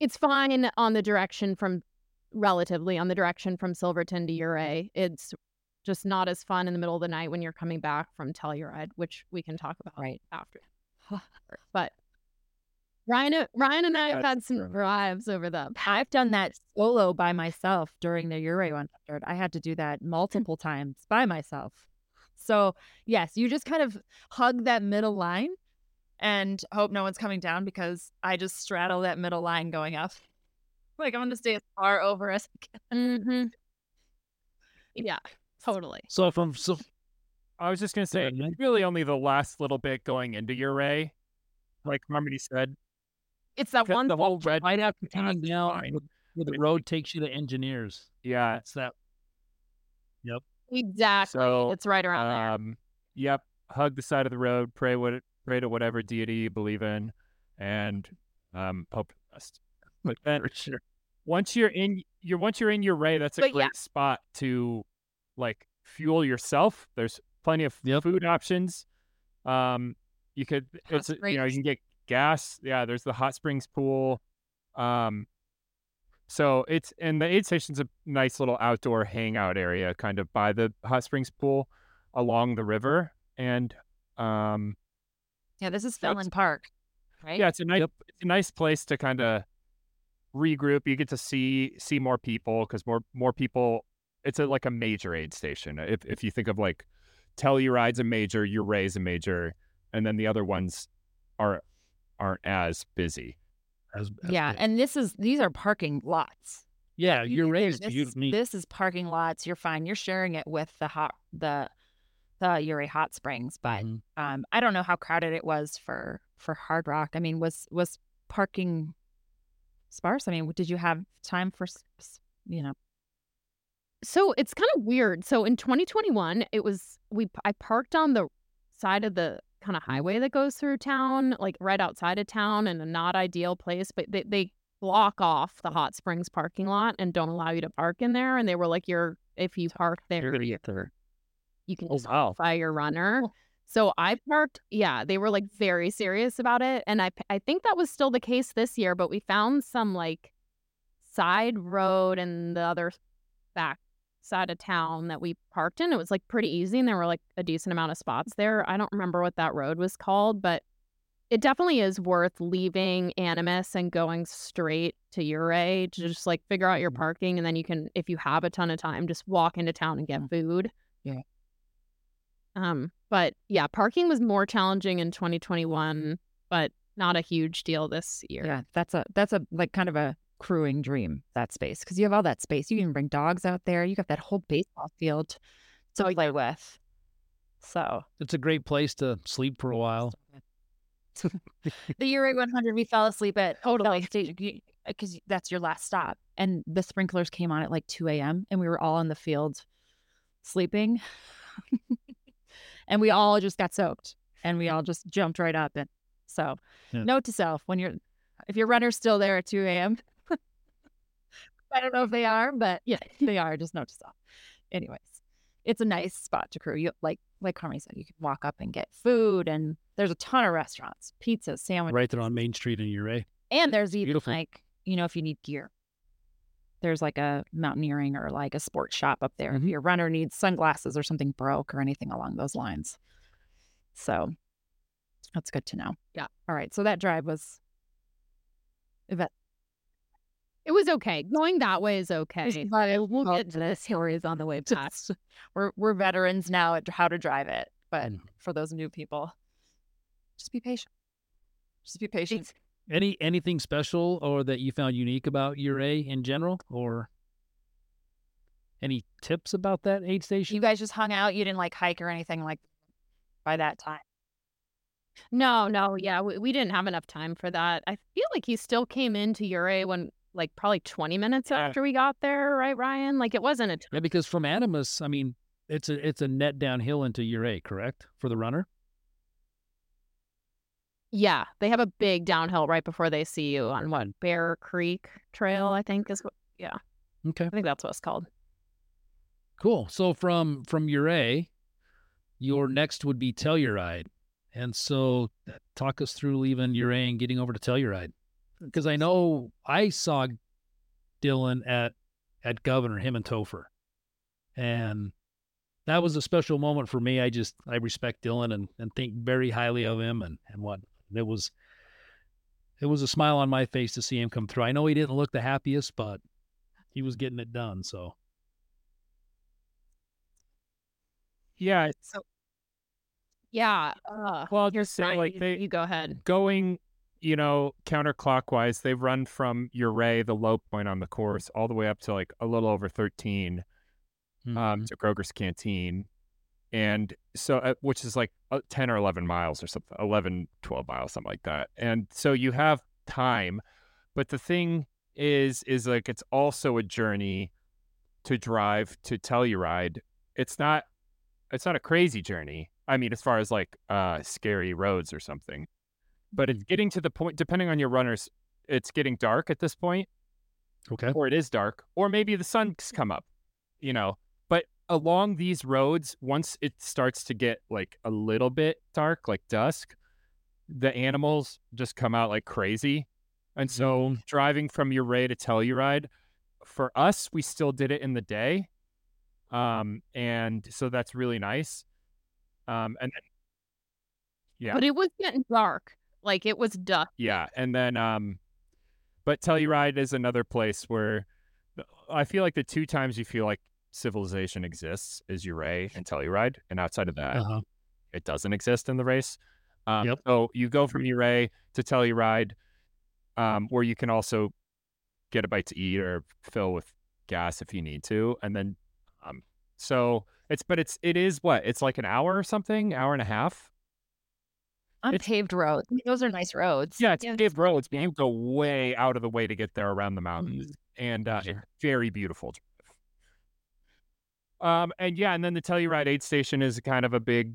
it's fine on the direction from relatively on the direction from Silverton to Ouray. It's just not as fun in the middle of the night when you're coming back from Telluride, which we can talk about Right. after. but Ryan, Ryan and I have That's had some true. drives over the I've done that solo by myself during the Ouray 100. I had to do that multiple times by myself. So, yes, you just kind of hug that middle line and hope no one's coming down because I just straddle that middle line going up. Like, I'm going to stay as far over as I can. hmm Yeah, totally. So if I'm so I was just gonna say, really only the last little bit going into Ouray, like Harmony said. It's that one the whole red. right after coming down, fine. where- where the road takes you to engineers. Yeah. That's that. Yep. Exactly. So, it's right around there. Um, yep. Hug the side of the road. Pray what pray to whatever deity you believe in, and um, hope the best. But then For sure. once you're in, you're once you're in Ouray, that's a But great yeah. spot to like fuel yourself. There's plenty of Yep. food options. Um, you could it's you know you can get gas. Yeah, there's the hot springs pool. Um, so it's and the aid station's a nice little outdoor hangout area, kind of by the hot springs pool along the river, and um, Yeah, this is That's- Park, right? yeah, it's a nice it's a nice place to kind of regroup. You get to see see more people because more more people. It's a like a major aid station. If if you think of like Telluride's a major, Ouray's a major, and then the other ones are aren't as busy. As, as Yeah, big. and this is these are parking lots. yeah, You you're raised this, beautiful. This is parking lots. You're fine. You're sharing it with the hot the the Ouray Hot Springs, but Mhm. um, I don't know how crowded it was for for Hardrock. I mean, was was parking sparse? I mean, did you have time for s- s- you know? So it's kind of weird. So in 2021, it was we I parked on the side of the kind of highway that goes through town, like right outside of town in a not ideal place, but they they block off the Hot Springs parking lot and don't allow you to park in there and they were like you're if you park there You're gonna get there. You can Oh wow. disqualify your runner. So I parked, yeah, they were like very serious about it. And I, I think that was still the case this year, but we found some like side road and the other back side of town that we parked in. It was like pretty easy and there were like a decent amount of spots there. I don't remember what that road was called, but it definitely is worth leaving Animas and going straight to Ouray to just like figure out your Mm-hmm. parking and then you can if you have a ton of time just walk into town and get food. Yeah. Um but yeah, parking was more challenging in 2021, but not a huge deal this year. Yeah, that's a that's a like kind of a crewing dream that space because you have all that space. You can bring dogs out there. You got that whole baseball field to play with. So It's a great place to sleep for a while. the Ouray 100, we fell asleep at Totally. because that's your last stop, and the sprinklers came on at like 2 a.m. and we were all in the field sleeping, and we all just got soaked, and we all just jumped right up. And so, Yeah. note to self: when you're if your runner's still there at 2 a.m. I don't know if they are, but yeah, they are. Just note to self. Anyways, it's a nice spot to crew. You like like Harmony said, you can walk up and get food, and there's a ton of restaurants, pizzas, sandwiches, Right there on Main Street in Ouray. and there's even Beautiful. like you know if you need gear, there's like a mountaineering or like a sports shop up there if Mhm. your runner needs sunglasses or something broke or anything along those lines. So that's good to know. Yeah. All right. So that drive was. It was okay. Going that way is okay. but we'll get to the stories on the way back. we're we're veterans now at how to drive it, but Mm. for those new people, just be patient. Just be patient. Any anything special or that you found unique about Ouray in general, or any tips about that aid station? You guys just hung out. You didn't like hike or anything like by that time. No, no, yeah, we, we didn't have enough time for that. I feel like he still came into Ouray when like probably 20 minutes Yeah. after we got there, right, Ryan? Like it wasn't a t- Yeah, because from Animas, I mean, it's a it's a net downhill into Ouray, correct, for the runner. Yeah, they have a big downhill right before they see you on what Bear Creek Trail, I think is what Yeah. Okay, I think that's what it's called. cool. So from from Ouray, your next would be Telluride, and so uh, talk us through leaving Ouray and getting over to Telluride, because I know I saw Dylan at at Governor, him and Topher, and that was a special moment for me. I just I respect Dylan and, and think very highly of him and and what it was. It was a smile on my face to see him come through. I know he didn't look the happiest, but he was getting it done. So Yeah. So yeah, uh, Well, I'll here's just say, like, you- they- you go ahead. going, you know, counterclockwise, they've run from Ouray, the low point on the course, all the way up to like a little over 13 um, mhm. to Kroger's Canteen. And so, uh, which is like uh, 10 or 11 miles or something, 11, 12 miles, something like that. And so you have time. But the thing is, is like it's also a journey to drive to Telluride. It's not, it's not a crazy journey. I mean, as far as like uh, scary roads or something, but it's getting to the point, depending on your runners, it's getting dark at this point okay. or it is dark, or maybe the sun's come up, you know. But along these roads, once it starts to get like a little bit dark, like dusk, the animals just come out like crazy. And so driving from Ouray to Telluride, for us, we still did it in the day. Um, and so that's really nice. Um, and then, yeah. But it was getting dark. Like it was dusk. Yeah, and then um, but Telluride is another place where I feel like the two times you feel like civilization exists is Ouray and Telluride, and outside of that, Uh-huh. it doesn't exist in the race. Um, Yep. So you go from Ouray to Telluride, um, where you can also get a bite to eat or fill with gas if you need to, and then um, so it's but it's it is what it's like an hour or something, hour and a half. On It's- paved roads. Those are nice roads. Yeah, it's Yeah. paved roads, but you go way out of the way to get there around the mountains, and uh, Sure. it's very beautiful. Um, and yeah, and then the Telluride aid station is kind of a big,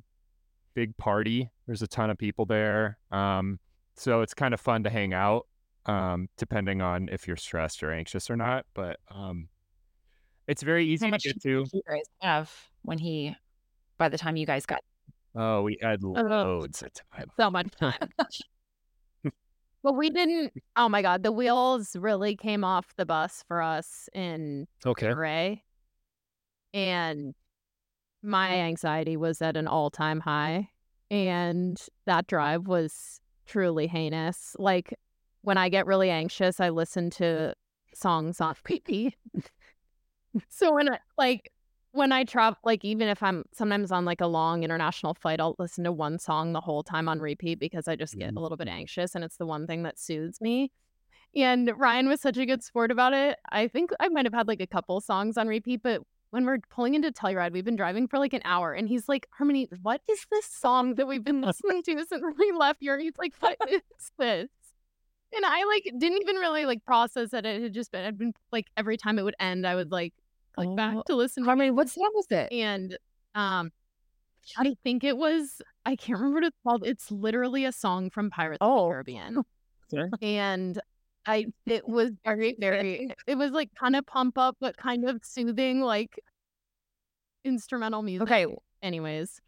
big party. There's a ton of people there, um, so it's kind of fun to hang out, um, depending on if you're stressed or anxious or not. But um, it's very easy to get to. you guys have when he, by the time you guys got Oh, we had loads of time. so much time. well, we didn't. Oh my god, the wheels really came off the bus for us in Okay. Ray, and my anxiety was at an all-time high, and that drive was truly heinous. Like when I get really anxious, I listen to songs on repeat. so when I like when I travel, like even if I'm sometimes on like a long international flight, I'll listen to one song the whole time on repeat because I just get Mhm. a little bit anxious, and it's the one thing that soothes me. And Ryan was such a good sport about it. I think I might have had like a couple songs on repeat, but when we're pulling into Telluride, we've been driving for like an hour, and he's like, "Harmony, what is this song that we've been listening to since we left here?" He's like, "What is this?" And I like didn't even really like process that It had just been, I'd been like every time it would end, I would like click Oh, back to listen. Harmony, what song was it? And um, I think it was I can't remember what it's called. It's literally a song from Pirates of Oh. the Caribbean. Okay. And I it was very, very it was like kind of pump up but kind of soothing, like instrumental music. Okay, Anyways.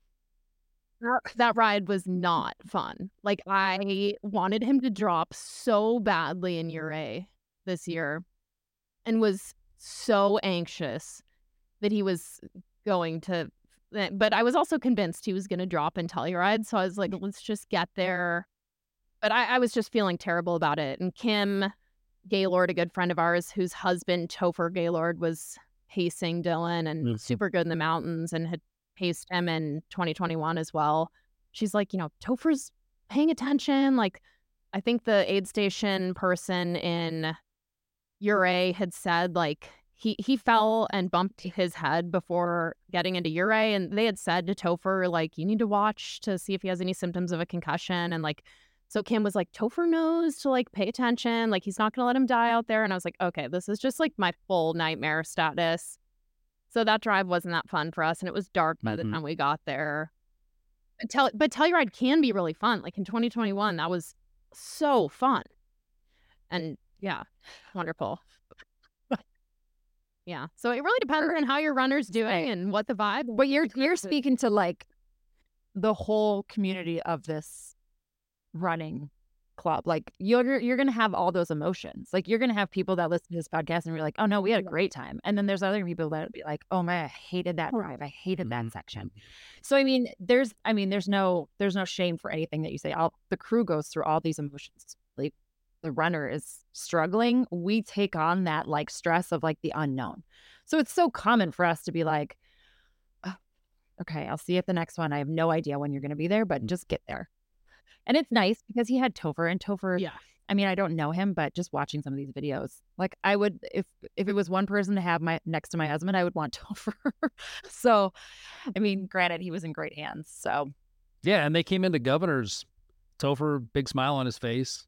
That, ride was not fun. Like I wanted him to drop so badly in Ouray this year and was so anxious that he was going to eh, but I was also convinced he was going to drop in Telluride. So I was like, let's just get there. But I, I was just feeling terrible about it. And Kim Gaylord, a good friend of ours, whose husband Topher Gaylord was pacing Dylan and Mhm. super good in the mountains and had paced him in 2021 as well. She's like, you know, Topher's paying attention. Like, I think the aid station person in Ouray had said like he he fell and bumped his head before getting into Ouray, and they had said to Topher like you need to watch to see if he has any symptoms of a concussion, and like so Kim was like Topher knows to like pay attention, like he's not gonna let him die out there, and I was like okay, this is just like my full nightmare status. So that drive wasn't that fun for us, and it was dark by the Mhm. time we got there. But Tell but Telluride can be really fun. Like in 2021, that was so fun, and yeah, wonderful. Yeah. So it really depends on how your runner's doing and what the vibe. but you're you're speaking to like the whole community of this running club. Like you're you're gonna have all those emotions. Like you're gonna have people that listen to this podcast and be like, oh no, we had a great time. And then there's other people that be like, oh man, I hated that drive. I hated that mm-hmm. section. So I mean, there's I mean, there's no there's no shame for anything that you say. All the crew goes through all these emotions. Like the runner is struggling. We take on that like stress of like the unknown. So it's so common for us to be like, "Oh, okay, I'll see you at the next one. I have no idea when you're to be there, but mm. just get there. And it's nice because he had Topher and Topher. Yeah. I mean, I don't know him, but just watching some of these videos, like I would, if if it was one person to have my next to my husband, I would want Topher. so, I mean, granted, he was in great hands. So, Yeah, and they came into Governor's. Topher, big smile on his face,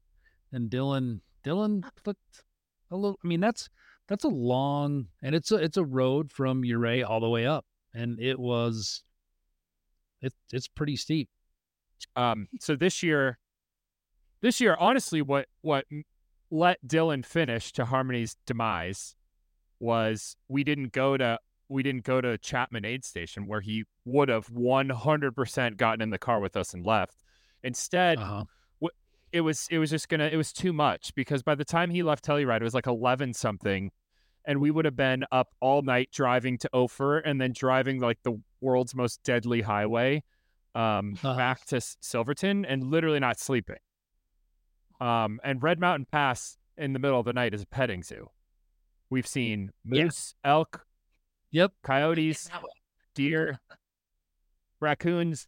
and Dylan. Dylan uh looked a little. I mean, that's that's a long, and it's a it's a road from Ouray all the way up, and it was. It, it's pretty steep. Um, so this year, this year, honestly, what what let Dylan finish to Harmony's demise was we didn't go to we didn't go to Chapman Aid Station where he would have one hundred percent gotten in the car with us and left. Instead, Uh-huh. it was it was just gonna it was too much because by the time he left Telluride, it was like eleven something, and we would have been up all night driving to Ophir and then driving like the world's most deadly highway um, Uh-huh. back to Silverton and literally not sleeping. Um, and Red Mountain Pass in the middle of the night is a petting zoo. We've seen Yeah. moose, elk, Yep. coyotes, deer, raccoons,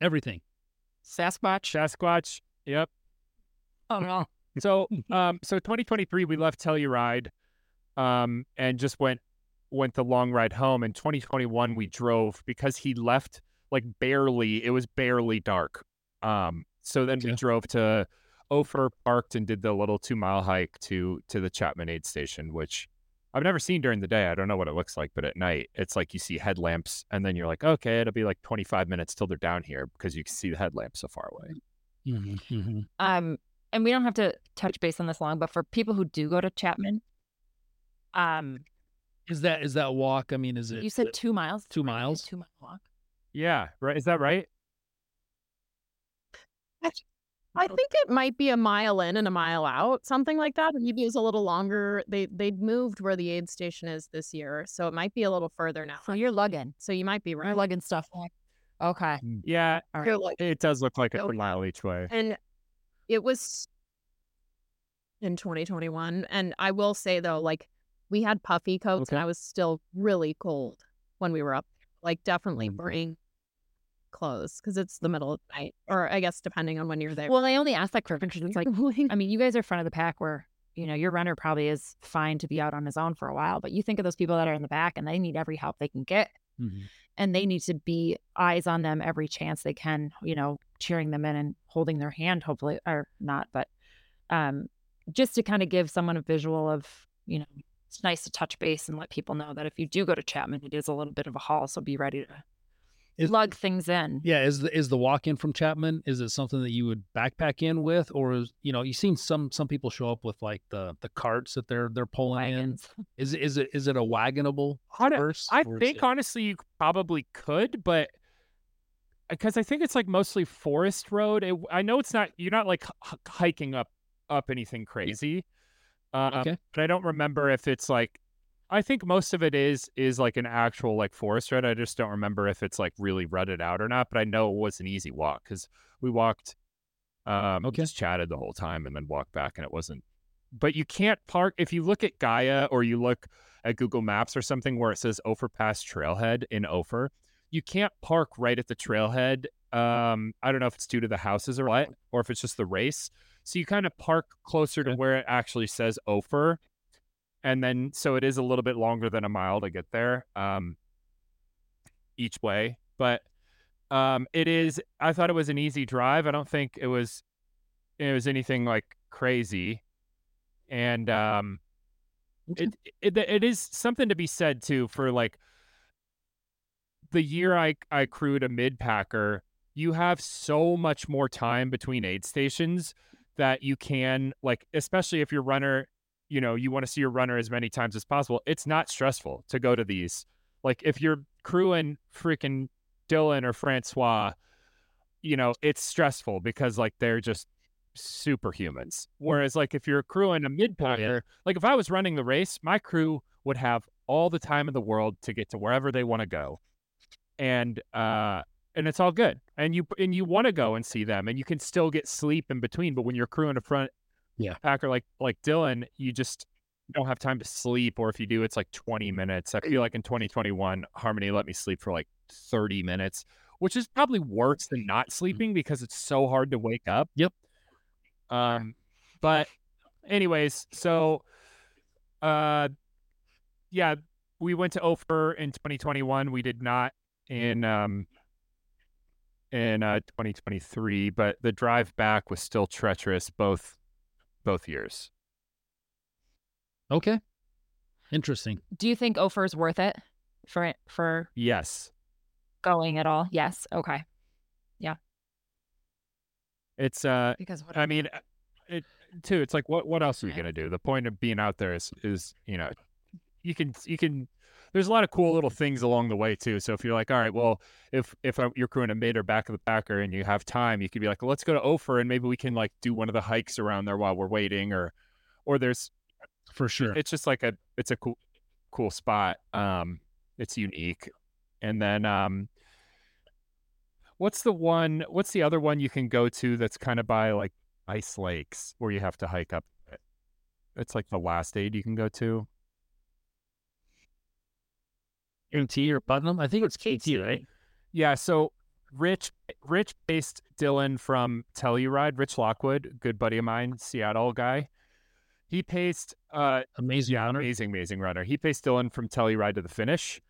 Everything. Sasquatch. Sasquatch. Yep. Oh no. So, um, so 2023 we left Telluride, um, and just went went the long ride home. In 2021 we drove because he left like barely. It was barely dark. Um, so then we drove to Ophir, parked, and did the little two mile hike to to the Chapman Aid Station, which I've never seen during the day. I don't know what it looks like, but at night it's like you see headlamps, and then you're like, okay, it'll be like 25 minutes till they're down here because you can see the headlamps so far away. Mm-hmm. Um, and we don't have to touch base on this long, but for people who do go to Chapman, um, Is that is that walk? I mean, is it? you said two miles. two miles? Two mile walk. Yeah, right. Is that right? I think it might be a mile in and a mile out, something like that. Maybe it's a little longer. They they moved where the aid station is this year, so it might be a little further now. So you're lugging. So you might be You're lugging stuff. Okay. Yeah, All right. Like- it does look like a mile each way. and it was in 2021. And I will say though, like we had puffy coats, and I was still really cold when we were up. Like definitely Mm. bring clothes because it's the middle of the night, or I guess depending on when you're there. Well, I only asked that question because it's like, I mean, you guys are front of the pack where, you know, your runner probably is fine to be out on his own for a while, but you think of those people that are in the back and they need every help they can get. Mhm. And they need to be eyes on them every chance they can, you know, cheering them in and holding their hand, hopefully, or not, but um, just to kind of give someone a visual of, you know, it's nice to touch base and let people know that if you do go to Chapman, it is a little bit of a haul. So be ready to Is- lug things in. Yeah, is the is the walk in from Chapman? Is it something that you would backpack in with, or is you know you've seen some some people show up with like the the carts that they're they're pulling Wagons. in? Is it is it is it a wagonable I purse? I or think it- honestly you probably could, but because I think it's like mostly forest road. It, I know it's not. You're not like h- hiking up up anything crazy. Um, Okay. But I don't remember if it's like. I think most of it is is like an actual like forest road. I just don't remember if it's like really rutted out or not. But I know it was an easy walk because we walked. Um, Okay. Just chatted the whole time and then walked back, and it wasn't. But you can't park if you look at Gaia or you look at Google Maps or something where it says Ophir Pass Trailhead in Ophir, you can't park right at the trailhead. Um, I don't know if it's due to the houses or what, or if it's just the race. So you kind of park closer to where it actually says Ophir, and then so it is a little bit longer than a mile to get there, um, each way. But um, it is. I thought it was an easy drive. I don't think it was. It was anything like crazy, and um, it, it it is something to be said too for like the year I I crewed a mid packer. You have so much more time between aid stations that you can like, especially if your runner, you know, you want to see your runner as many times as possible. It's not stressful to go to these. Like if you're crewing freaking Dylan or Francois, you know, it's stressful because like they're just superhumans. Whereas like if you're crewing a mid packer, like if I was running the race, my crew would have all the time in the world to get to wherever they want to go. And uh and it's all good. And you and you want to go and see them and you can still get sleep in between, but when you're crewing a front Yeah. packer like like Dylan, you just don't have time to sleep or if you do it's like 20 minutes. I feel like in 2021 Harmony let me sleep for like 30 minutes, which is probably worse than not sleeping because it's so hard to wake up. Yep. Um but anyways, so uh yeah, we went to Ophir in 2021. We did not in um in uh 2023, but the drive back was still treacherous both both years. okay. Interesting. Do you think Ophir's worth it for for Yes. going at all? Yes. Okay. Yeah. It's uh Because what I mean uh, it too it's like what what else are you Yeah. going to do? The point of being out there is is, you know, you can you can there's a lot of cool little things along the way too. So if you're like, all right, well, if if uh, you're crewing a mid or back of the packer and you have time, you could be like, well, let's go to Ophir and maybe we can like do one of the hikes around there while we're waiting, or or there's For sure. it's just like a it's a cool cool spot um it's unique and then um what's the one what's the other one you can go to that's kind of by like ice lakes where you have to hike up it's like the last aid you can go to KT or Putnam? I think it's KT, right? yeah so rich rich based dylan from telluride rich lockwood good buddy of mine seattle guy he paced uh Amazing Yeah, runner. amazing, amazing runner. He paced Dylan from Telluride to the finish,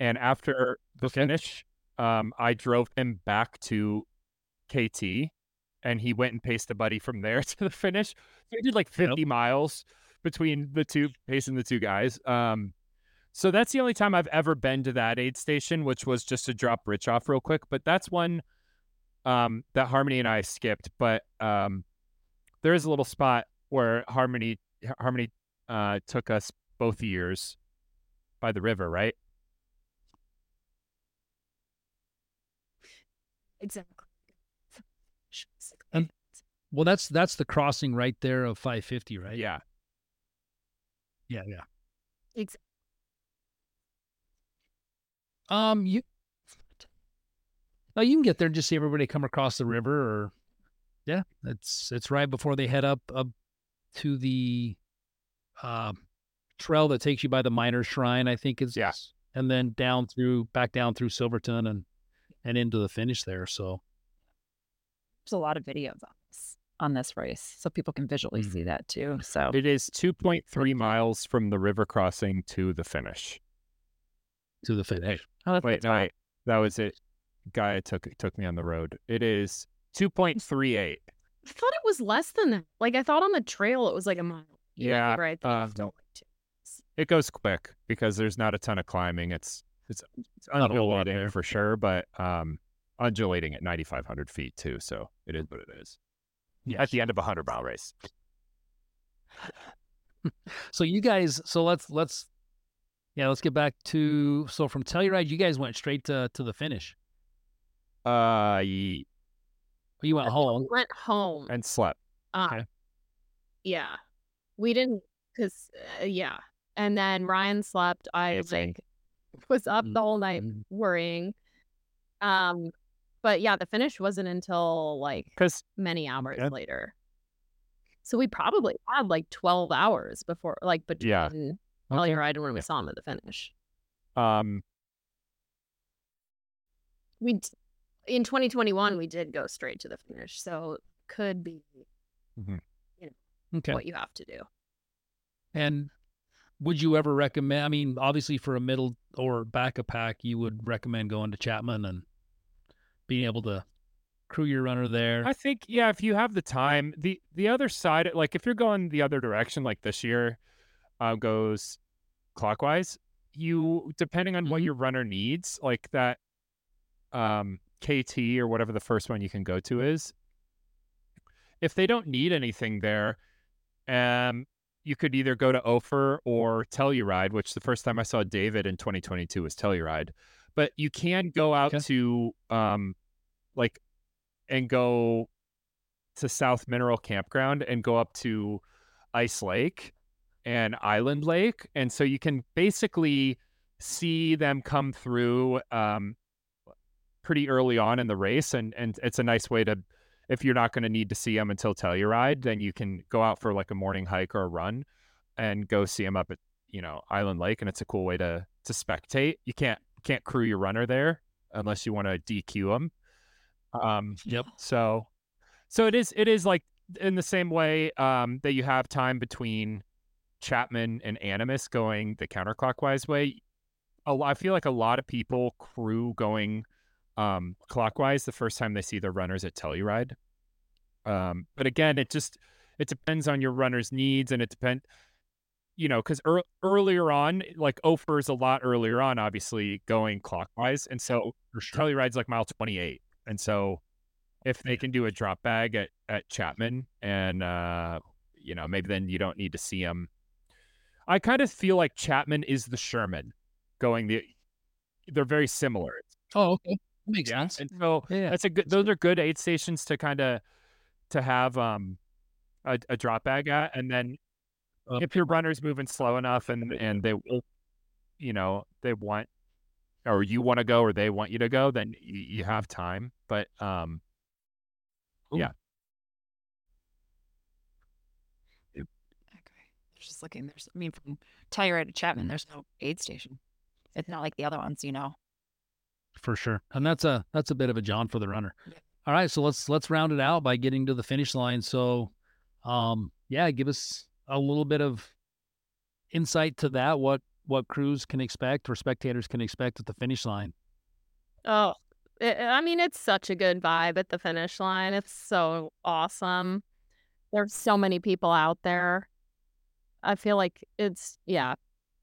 and after the Okay. finish, um, I drove him back to KT, and he went and paced a buddy from there to the finish. So he did like 50 miles between the two, pacing the two guys. Um, so that's the only time I've ever been to that aid station, which was just to drop Rich off real quick. But that's one um, that Harmony and I skipped. But um, there is a little spot where Harmony Harmony uh, took us both years by the river, right? exactly. And- Well, that's that's the crossing right there of 550, right? Yeah. yeah, yeah. Ex- Um, you. No, you can get there and just see everybody come across the river, or yeah, it's it's right before they head up up to the uh, trail that takes you by the miners' shrine. I think is Yeah. and then down through back down through Silverton and and into the finish there. So There's a lot of videos on this on this race, so people can visually Mhm. see that too. So It is 2.3 miles from the river crossing to the finish. To the finish. oh, that's, Wait, no, wait. That was it. Guy took took me on the road. It is 2.38. I thought it was less than that. Like I thought on the trail it was like a mile. Yeah, right. uh, no. It goes quick because there's not a ton of climbing. It's it's, it's Not a whole lot undulating for sure, but um, undulating at 9,500 feet too. So it is what it is. Yes. At the end of a hundred mile race. So you guys, so let's let's yeah, let's get back to so from Telluride, you guys went straight to to the finish. Uh, ye- You went home. Went home. and slept. Uh, Okay. Yeah. We didn't, because, uh, yeah. And then Ryan slept. I Same. like was up Mm, the whole night mm. worrying. Um, but yeah, the finish wasn't until like Because many hours Okay. later. So we probably had like 12 hours before, like between Yeah. Yeah. Okay. Telluride and when we saw him at the finish. um, We in 2021 we did go straight to the finish, so could be mm-hmm. you know Okay. what you have to do. And would you ever recommend? I mean, obviously for a middle or back a pack, you would recommend going to Chapman and being able to crew your runner there. I think yeah, if you have the time, the the other side, like if you're going the other direction, like this year, uh, goes clockwise. You depending on what Mhm. your runner needs, like that, um, KT or whatever the first one you can go to is. If they don't need anything there, um, you could either go to Ophir or Telluride, which the first time I saw David in 2022 was Telluride. But you can go out Okay. to um, like and go to South Mineral Campground and go up to Ice Lake and Island Lake. And so you can basically see them come through um, pretty early on in the race. And, and it's a nice way to, if you're not going to need to see them until Telluride, then you can go out for like a morning hike or a run and go see them up at, you know, Island Lake. And it's a cool way to, to spectate. You can't, can't crew your runner there unless you want to DQ them. Um, Yep. so, so it is. It is like in the same way um, that you have time between Chapman and Animas going the counterclockwise way. A I feel like a lot of people crew going um, clockwise the first time they see their runners at Telluride. Um, but again, it just it depends on your runner's needs, and it depend, you know, because ear earlier on, like Ophir is a lot earlier on, obviously going clockwise, and so For sure. Telluride's like mile 28. And so if they can do a drop bag at, at Chapman and, uh, you know, maybe then you don't need to see them. I kind of feel like Chapman is the Sherman going the, they're very similar. Oh, okay. That makes Yeah. sense. And so Yeah. that's a good, those are good aid stations to kind of, to have, um, a, a drop bag at. And then Up. if your runner's moving slow enough and, and they will, you know, they want, or you want to go or they want you to go, then you, you have time. But, um, yeah. Just looking, there's, I mean, from Telluride to Chapman, there's no aid station. It's not like the other ones, you know. for sure. And that's a that's a bit of a jaunt for the runner. Yeah. All right, so let's let's round it out by getting to the finish line. So, um, yeah, give us a little bit of insight to that. What what crews can expect or spectators can expect at the finish line. Oh, it, I mean, it's such a good vibe at the finish line. It's so awesome. There's so many people out there. I feel like it's yeah,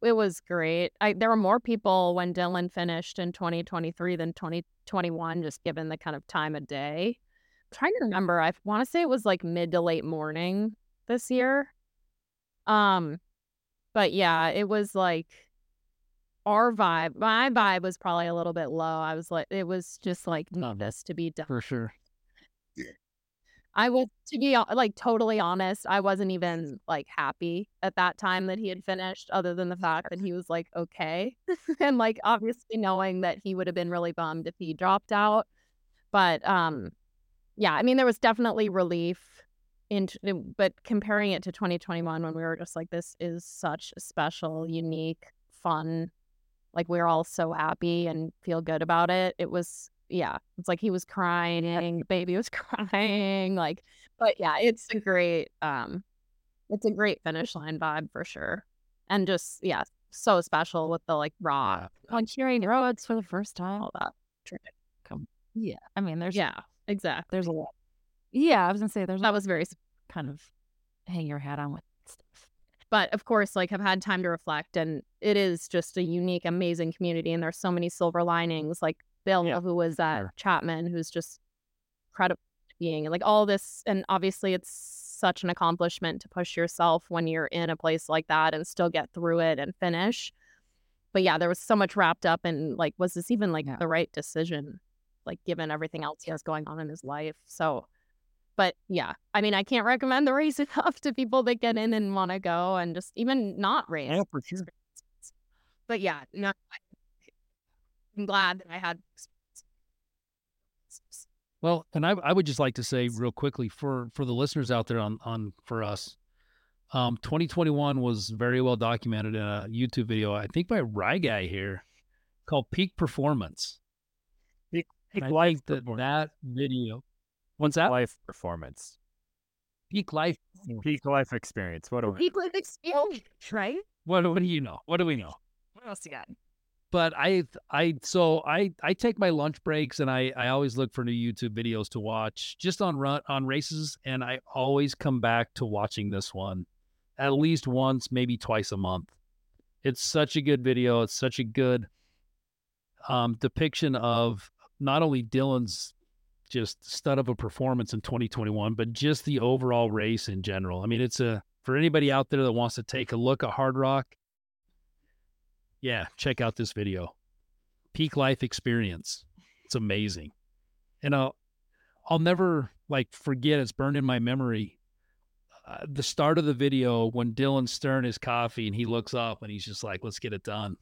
it was great. I there were more people when Dylan finished in 2023 than 2021, just given the kind of time of day. I'm trying to remember, I want to say it was like mid to late morning this year. Um, but yeah, it was like our vibe, my vibe was probably a little bit low. I was like, it was just like No, this to be done. For sure. I was to be like totally honest, I wasn't even like happy at that time that he had finished, other than the fact that he was like okay, and like obviously knowing that he would have been really bummed if he dropped out. But um, yeah, I mean there was definitely relief in, but comparing it to 2021 when we were just like this is such a special, unique, fun, like we're all so happy and feel good about it. It was yeah, it's like he was crying, the baby was crying, like, but yeah, it's a great, um, it's a great finish line vibe for sure, and just yeah, so special with the like raw on hearing roads for the first time. all that. Come, yeah. I mean, there's Yeah, exactly. there's a lot. Yeah, I was gonna say there's That was very, kind of hang your hat on with stuff. but of course, like I've had time to reflect, and it is just a unique, amazing community, and there's so many silver linings, like Bill, Yeah, who was at sure. Chapman, who's just incredible being, like all this, and obviously it's such an accomplishment to push yourself when you're in a place like that and still get through it and finish. But yeah, there was so much wrapped up in like, was this even like Yeah. the right decision? Like given everything else he has going on in his life. So but yeah, I mean, I can't recommend the race enough to people that get in and want to go and just even not race. Yeah, for sure. But yeah, no, I'm glad that I had. Well, and I, I would just like to say real quickly for for the listeners out there on on for us, um, 2021 was very well documented in a YouTube video, I think by Rye Guy here, called Peak Performance. Peak, And I life think that performance. that video, what's that? life performance, Peak life. peak life experience. What do we? People have experience, right? What what do you know? What do we know? What else you got? But I I so I I take my lunch breaks and I I always look for new YouTube videos to watch just on run on races and I always come back to watching this one at least once maybe twice a month. It's such a good video. It's such a good um depiction of not only Dylan's just stud of a performance in 2021 but just the overall race in general. I mean it's a for anybody out there that wants to take a look at Hardrock yeah, check out this video. Peak life experience. It's amazing. And I'll I'll never like forget it's burned in my memory. Uh, the start of the video when Dylan stirring his coffee and he looks up and he's just like, "Let's get it done."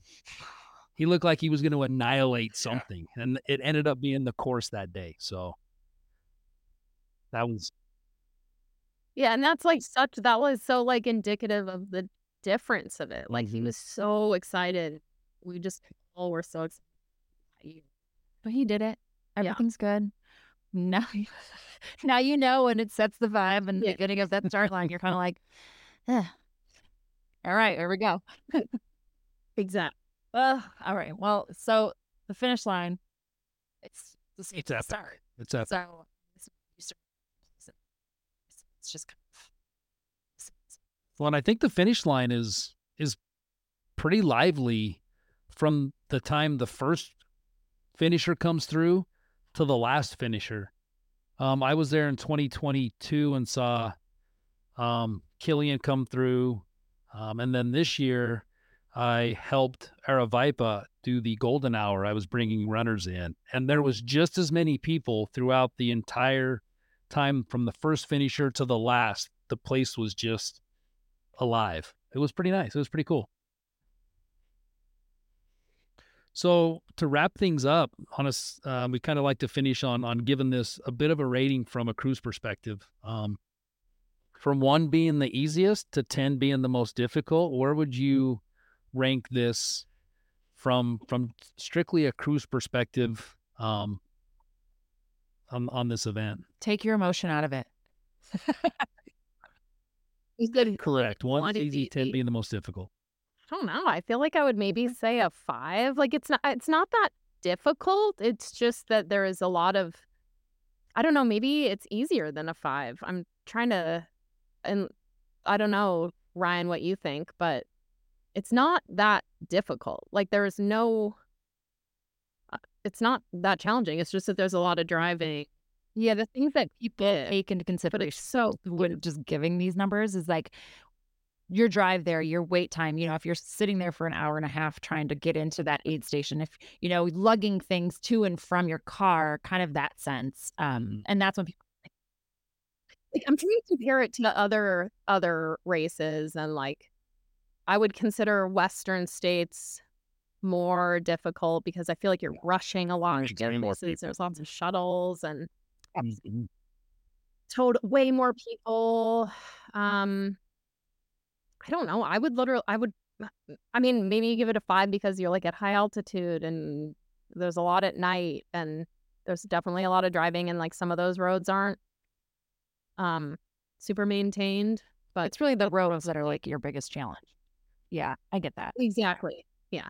He looked like he was going to annihilate something, and it ended up being the course that day. So that was Yeah, and that's like such that was so like indicative of the difference of it. Like he Mhm. was so excited. We just all were so excited. But he did it. Yeah. Everything's good. Now, you- now you know, and it sets the vibe and the Yeah. beginning of that start line. You're kind of like, eh. all right, here we go. Exactly. Well, all right. Well, so the finish line, it's the same It's epic. start. it's a So it's it's just kind of Well, and I think the finish line is is pretty lively from the time the first finisher comes through to the last finisher. Um, I was there in 2022 and saw um, Kilian come through, um, and then this year I helped Aravaipa do the golden hour. I was bringing runners in, and there was just as many people throughout the entire time from the first finisher to the last. The place was just alive. It was pretty nice. It was pretty cool. So to wrap things up, on us, uh, we kind of like to finish on on giving this a bit of a rating from a cruise perspective. Um, from one being the easiest to ten being the most difficult, where would you rank this from from strictly a cruise perspective um, on on this event? take your emotion out of it. You said Correct. One One is easy, ten being the most difficult. I don't know. I feel like I would maybe say a five. Like it's not it's not that difficult. It's just that there is a lot of I don't know, maybe it's easier than a five. I'm trying to and I don't know, Ryan, what you think, but it's not that difficult. Like there is no uh, it's not that challenging. It's just that there's a lot of driving. Yeah, the things that people take into consideration so when just giving these numbers is like your drive there, your wait time, you know, if you're sitting there for an hour and a half trying to get into that aid station, if, you know, lugging things to and from your car, kind of that sense. Um, and that's when people like I'm trying to compare it to other other races and like I would consider Western states more difficult because I feel like you're rushing along to get more places. people. There's lots of shuttles and Total way more people. Um I don't know. I would literally I would I mean, maybe you give it a five because you're like at high altitude and there's a lot at night and there's definitely a lot of driving and like some of those roads aren't um super maintained. But it's really the roads that are like your biggest challenge. Yeah, I get that. exactly. Yeah.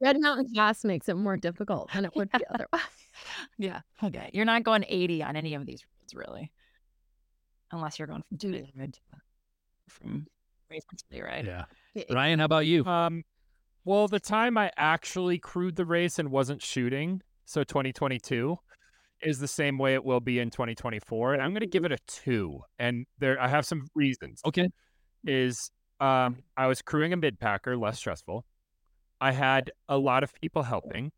Red Mountain Pass makes it more difficult than it would be otherwise. Yeah. Okay. You're not going 80 on any of these roads, really. Unless you're going from Dude. Telluride to from from Telluride. Yeah. Yeah. Ryan, how about you? Um, well, the time I actually crewed the race and wasn't shooting, so 2022, is the same way it will be in 2024, and I'm going to give it a two. And there, I have some reasons. Okay. Is um, I was crewing a mid packer, less stressful. I had a lot of people helping,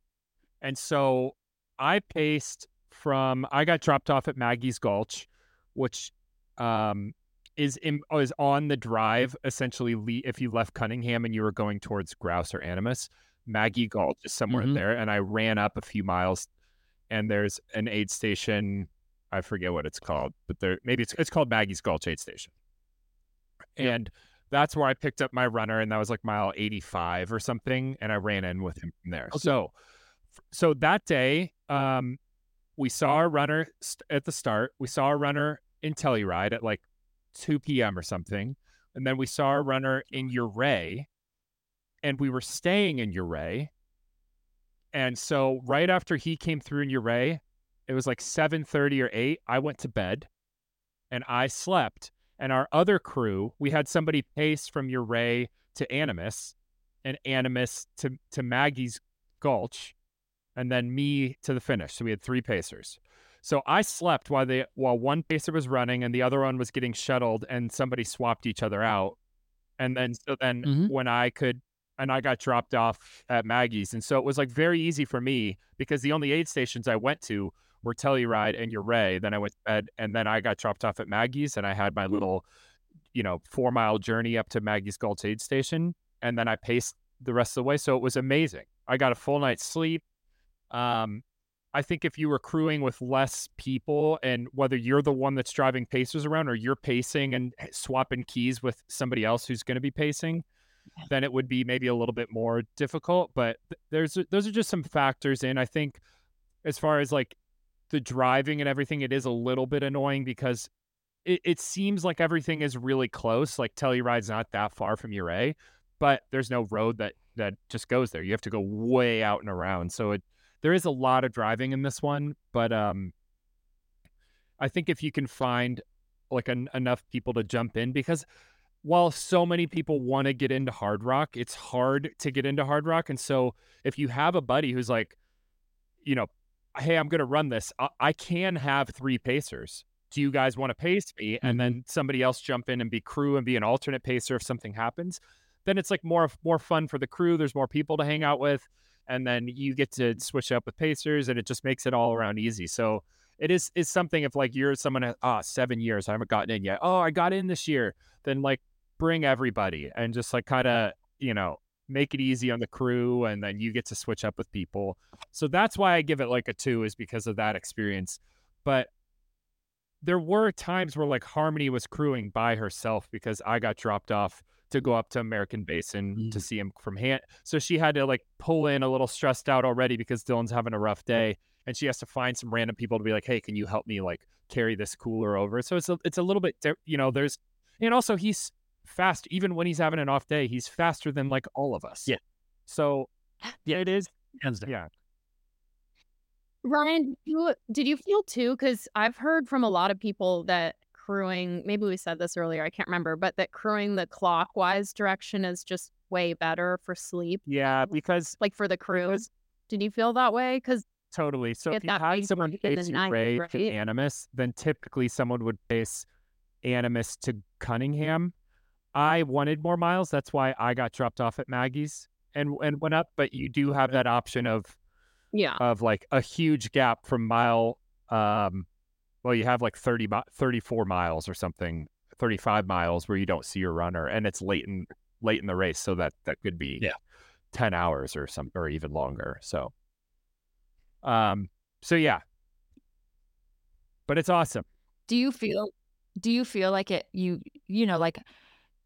and so I paced from. I got dropped off at Maggie's Gulch, which um, is in, is on the drive essentially. Le- if you left Cunningham and you were going towards Grouse or Animas, Maggie Gulch is somewhere Mhm. there, and I ran up a few miles, and there's an aid station. I forget what it's called, but there maybe it's it's called Maggie's Gulch aid station, and that's where I picked up my runner, and that was like mile 85 or something, and I ran in with him from there. Okay. So, so that day, um, we saw a runner st- at the start. We saw a runner in Telluride at like 2 p.m. or something, and then we saw a runner in Ouray, and we were staying in Ouray. And so right after he came through in Ouray, it was like 7:30 or 8. I went to bed, and I slept. And our other crew, we had somebody pace from Ouray to Animas, and Animas to to Maggie's Gulch, and then me to the finish. So we had three pacers. So I slept while they while one pacer was running and the other one was getting shuttled, and somebody swapped each other out. And then so then Mhm. when I could and I got dropped off at Maggie's, and so it was like very easy for me because the only aid stations I went to were Telluride and Ouray. Then I went to bed, and then I got dropped off at Maggie's, and I had my little, you know, four mile journey up to Maggie's Gulch aid station, and then I paced the rest of the way. So it was amazing. I got a full night's sleep. Um, I think if you were crewing with less people, and whether you're the one that's driving pacers around or you're pacing and swapping keys with somebody else who's going to be pacing, then it would be maybe a little bit more difficult. But there's those are just some factors in. I think as far as like the driving and everything, it is a little bit annoying because it, it seems like everything is really close. Like Telluride's not that far from Ouray, but there's no road that that just goes there. You have to go way out and around. So it there is a lot of driving in this one, but um, I think if you can find like en- enough people to jump in, because while so many people want to get into Hardrock, it's hard to get into Hardrock. And so if you have a buddy who's like, you know, hey, I'm going to run this, I-, I can have three pacers. Do you guys want to pace me? And then somebody else jump in and be crew and be an alternate pacer if something happens. Then it's like more more fun for the crew. There's more people to hang out with, and then you get to switch up with pacers, and it just makes it all around easy. So it is is something if like you're someone ah seven years I haven't gotten in yet. Oh, I got in this year. Then like bring everybody and just like kind of you know make it easy on the crew, and then you get to switch up with people. So that's why I give it like a two is because of that experience. But there were times where like Harmony was crewing by herself because I got dropped off to go up to American Basin to mm. see him from hand. So she had to like pull in a little stressed out already because Dylan's having a rough day, and she has to find some random people to be like, "Hey, can you help me like carry this cooler over?" So it's a, it's a little bit you know there's and also he's fast even when he's having an off day. He's faster than like all of us. Yeah. So yeah, it is. Hands down. Yeah. Ryan, you did you feel too? Because I've heard from a lot of people that crewing, maybe we said this earlier, I can't remember, but that crewing the clockwise direction is just way better for sleep, Yeah, because like for the crew. Did you feel that way? Because Totally. So if you that had someone in the face night, Ray to? Animas, then typically someone would face Animas to Cunningham. I wanted more miles. That's why I got dropped off at Maggie's and and went up. But you do have that option of Yeah. of like a huge gap from mile. Um, well, you have like 30, mi- 34 miles or something, 35 miles where you don't see your runner, and it's late in late in the race, so that that could be Yeah. 10 hours or some or even longer. So, um, so yeah, but it's awesome. Do you feel do you feel like it you you know like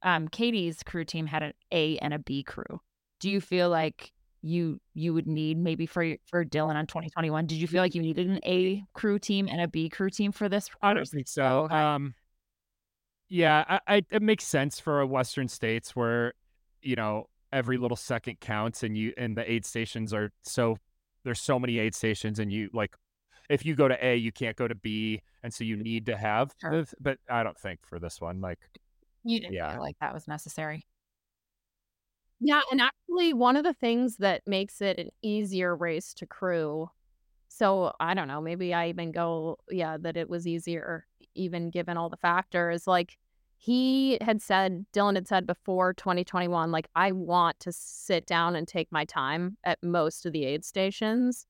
um Katie's crew team had an A and a B crew. Do you feel like you you would need maybe for for Dylan on 2021? Did you feel like you needed an A crew team and a B crew team for this? I don't think so. Okay. Um, yeah, I, I, it makes sense for a Western states where, you know, every little second counts, and you and the aid stations are so there's so many aid stations, and you like if you go to A, you can't go to B, and so you need to have. Sure. this, But I don't think for this one, like, You didn't Yeah. feel like that was necessary. Yeah, and actually, one of the things that makes it an easier race to crew. So I don't know, maybe I even go, yeah, that it was easier, even given all the factors. Like he had said, Dylan had said before 2021, like, I want to sit down and take my time at most of the aid stations. Mm.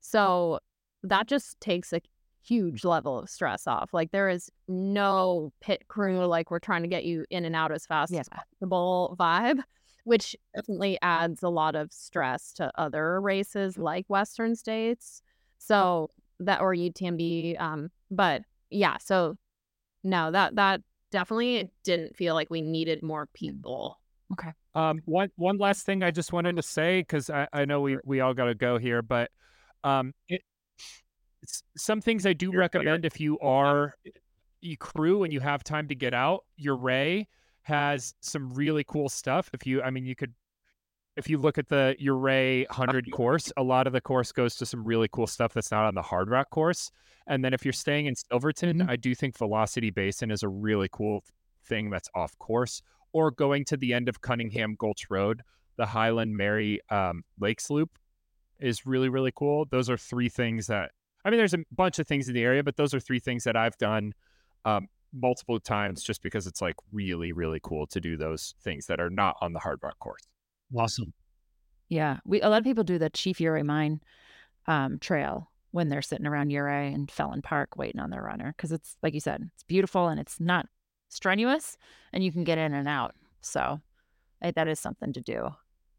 So that just takes a huge level of stress off. Like, there is no pit crew, like, we're trying to get you in and out as fast as Yeah. possible vibe which definitely adds a lot of stress to other races like Western states. So that or UTMB. Um, but yeah, so no, that that definitely didn't feel like we needed more people. Okay. Um, one one last thing I just wanted to say because I, I know we we all got to go here, but um, it, it's, some things I do recommend if you are you crew and you have time to get out. Ouray has some really cool stuff. If you, I mean, you could. If you look at the Ouray 100 course, a lot of the course goes to some really cool stuff that's not on the Hardrock course. And then if you're staying in Silverton, Mhm. I do think Velocity Basin is a really cool thing that's off course or going to the end of Cunningham Gulch Road, the Highland Mary um, Lakes Loop is really, really cool. Those are three things that, I mean, there's a bunch of things in the area, but those are three things that I've done um, multiple times just because it's like really, really cool to do those things that are not on the Hardrock course. Awesome. Yeah, we a lot of people do the Chief Ouray Mine um, trail when they're sitting around Ouray and Fellin Park waiting on their runner because it's like you said, it's beautiful and it's not strenuous, and you can get in and out. So eh, that is something to do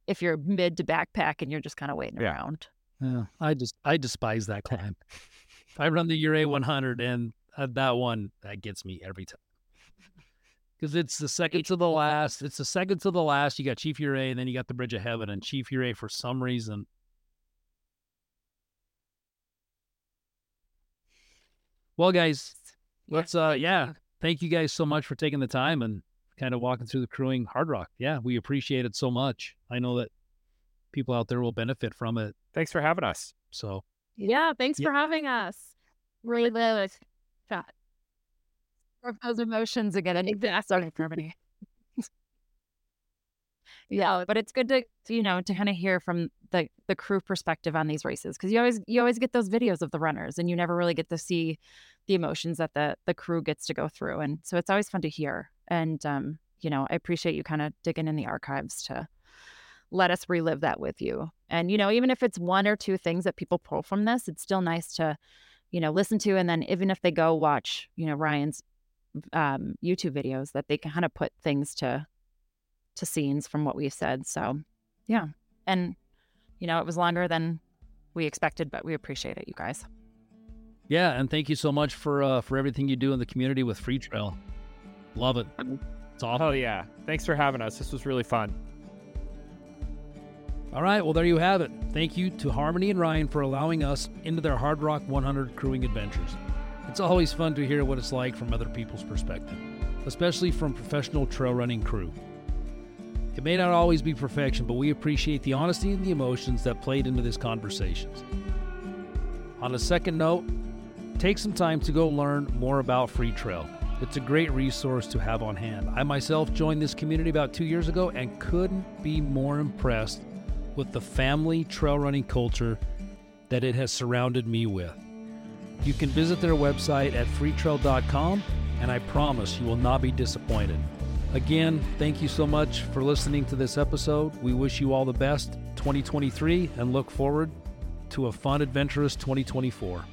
if you're mid to backpack and you're just kind of waiting Yeah. around. Yeah, I just I despise that climb. I run the Ouray 100, and uh, that one that gets me every time because it's the second to the last. It's the second to the last. You got Chief Ouray, and then you got the Bridge of Heaven, and Chief Ouray for some reason. Well, guys, let's uh, yeah, thank you guys so much for taking the time and kind of walking through the crewing Hardrock. Yeah, we appreciate it so much. I know that people out there will benefit from it. Thanks for having us. So Yeah, thanks Yeah. for having us. Really love it. Chat. Of those emotions again, and starting for everybody. yeah, but it's good to you know to kind of hear from the the crew perspective on these races because you always you always get those videos of the runners and you never really get to see the emotions that the the crew gets to go through and so it's always fun to hear and um you know I appreciate you kind of digging in the archives to let us relive that with you and you know even if it's one or two things that people pull from this it's still nice to you know listen to and then even if they go watch you know Ryan's um, YouTube videos that they can kind of put things to to scenes from what we said. So yeah, and you know it was longer than we expected, but we appreciate it, you guys. Yeah, and thank you so much for uh, for everything you do in the community with Freetrail. Love it. It's awesome. Oh, yeah. Thanks for having us. This was really fun. All right, well there you have it. Thank you to Harmony and Ryan for allowing us into their Hardrock 100 crewing adventures. It's always fun to hear what it's like from other people's perspective, especially from professional trail running crew. It may not always be perfection, but we appreciate the honesty and the emotions that played into this conversations. On a second note, take some time to go learn more about Freetrail. It's a great resource to have on hand. I myself joined this community about two years ago and couldn't be more impressed with the family trail running culture that it has surrounded me with. You can visit their website at freetrail.com, and I promise you will not be disappointed. Again, thank you so much for listening to this episode. We wish you all the best 2023 and look forward to a fun, adventurous 2024.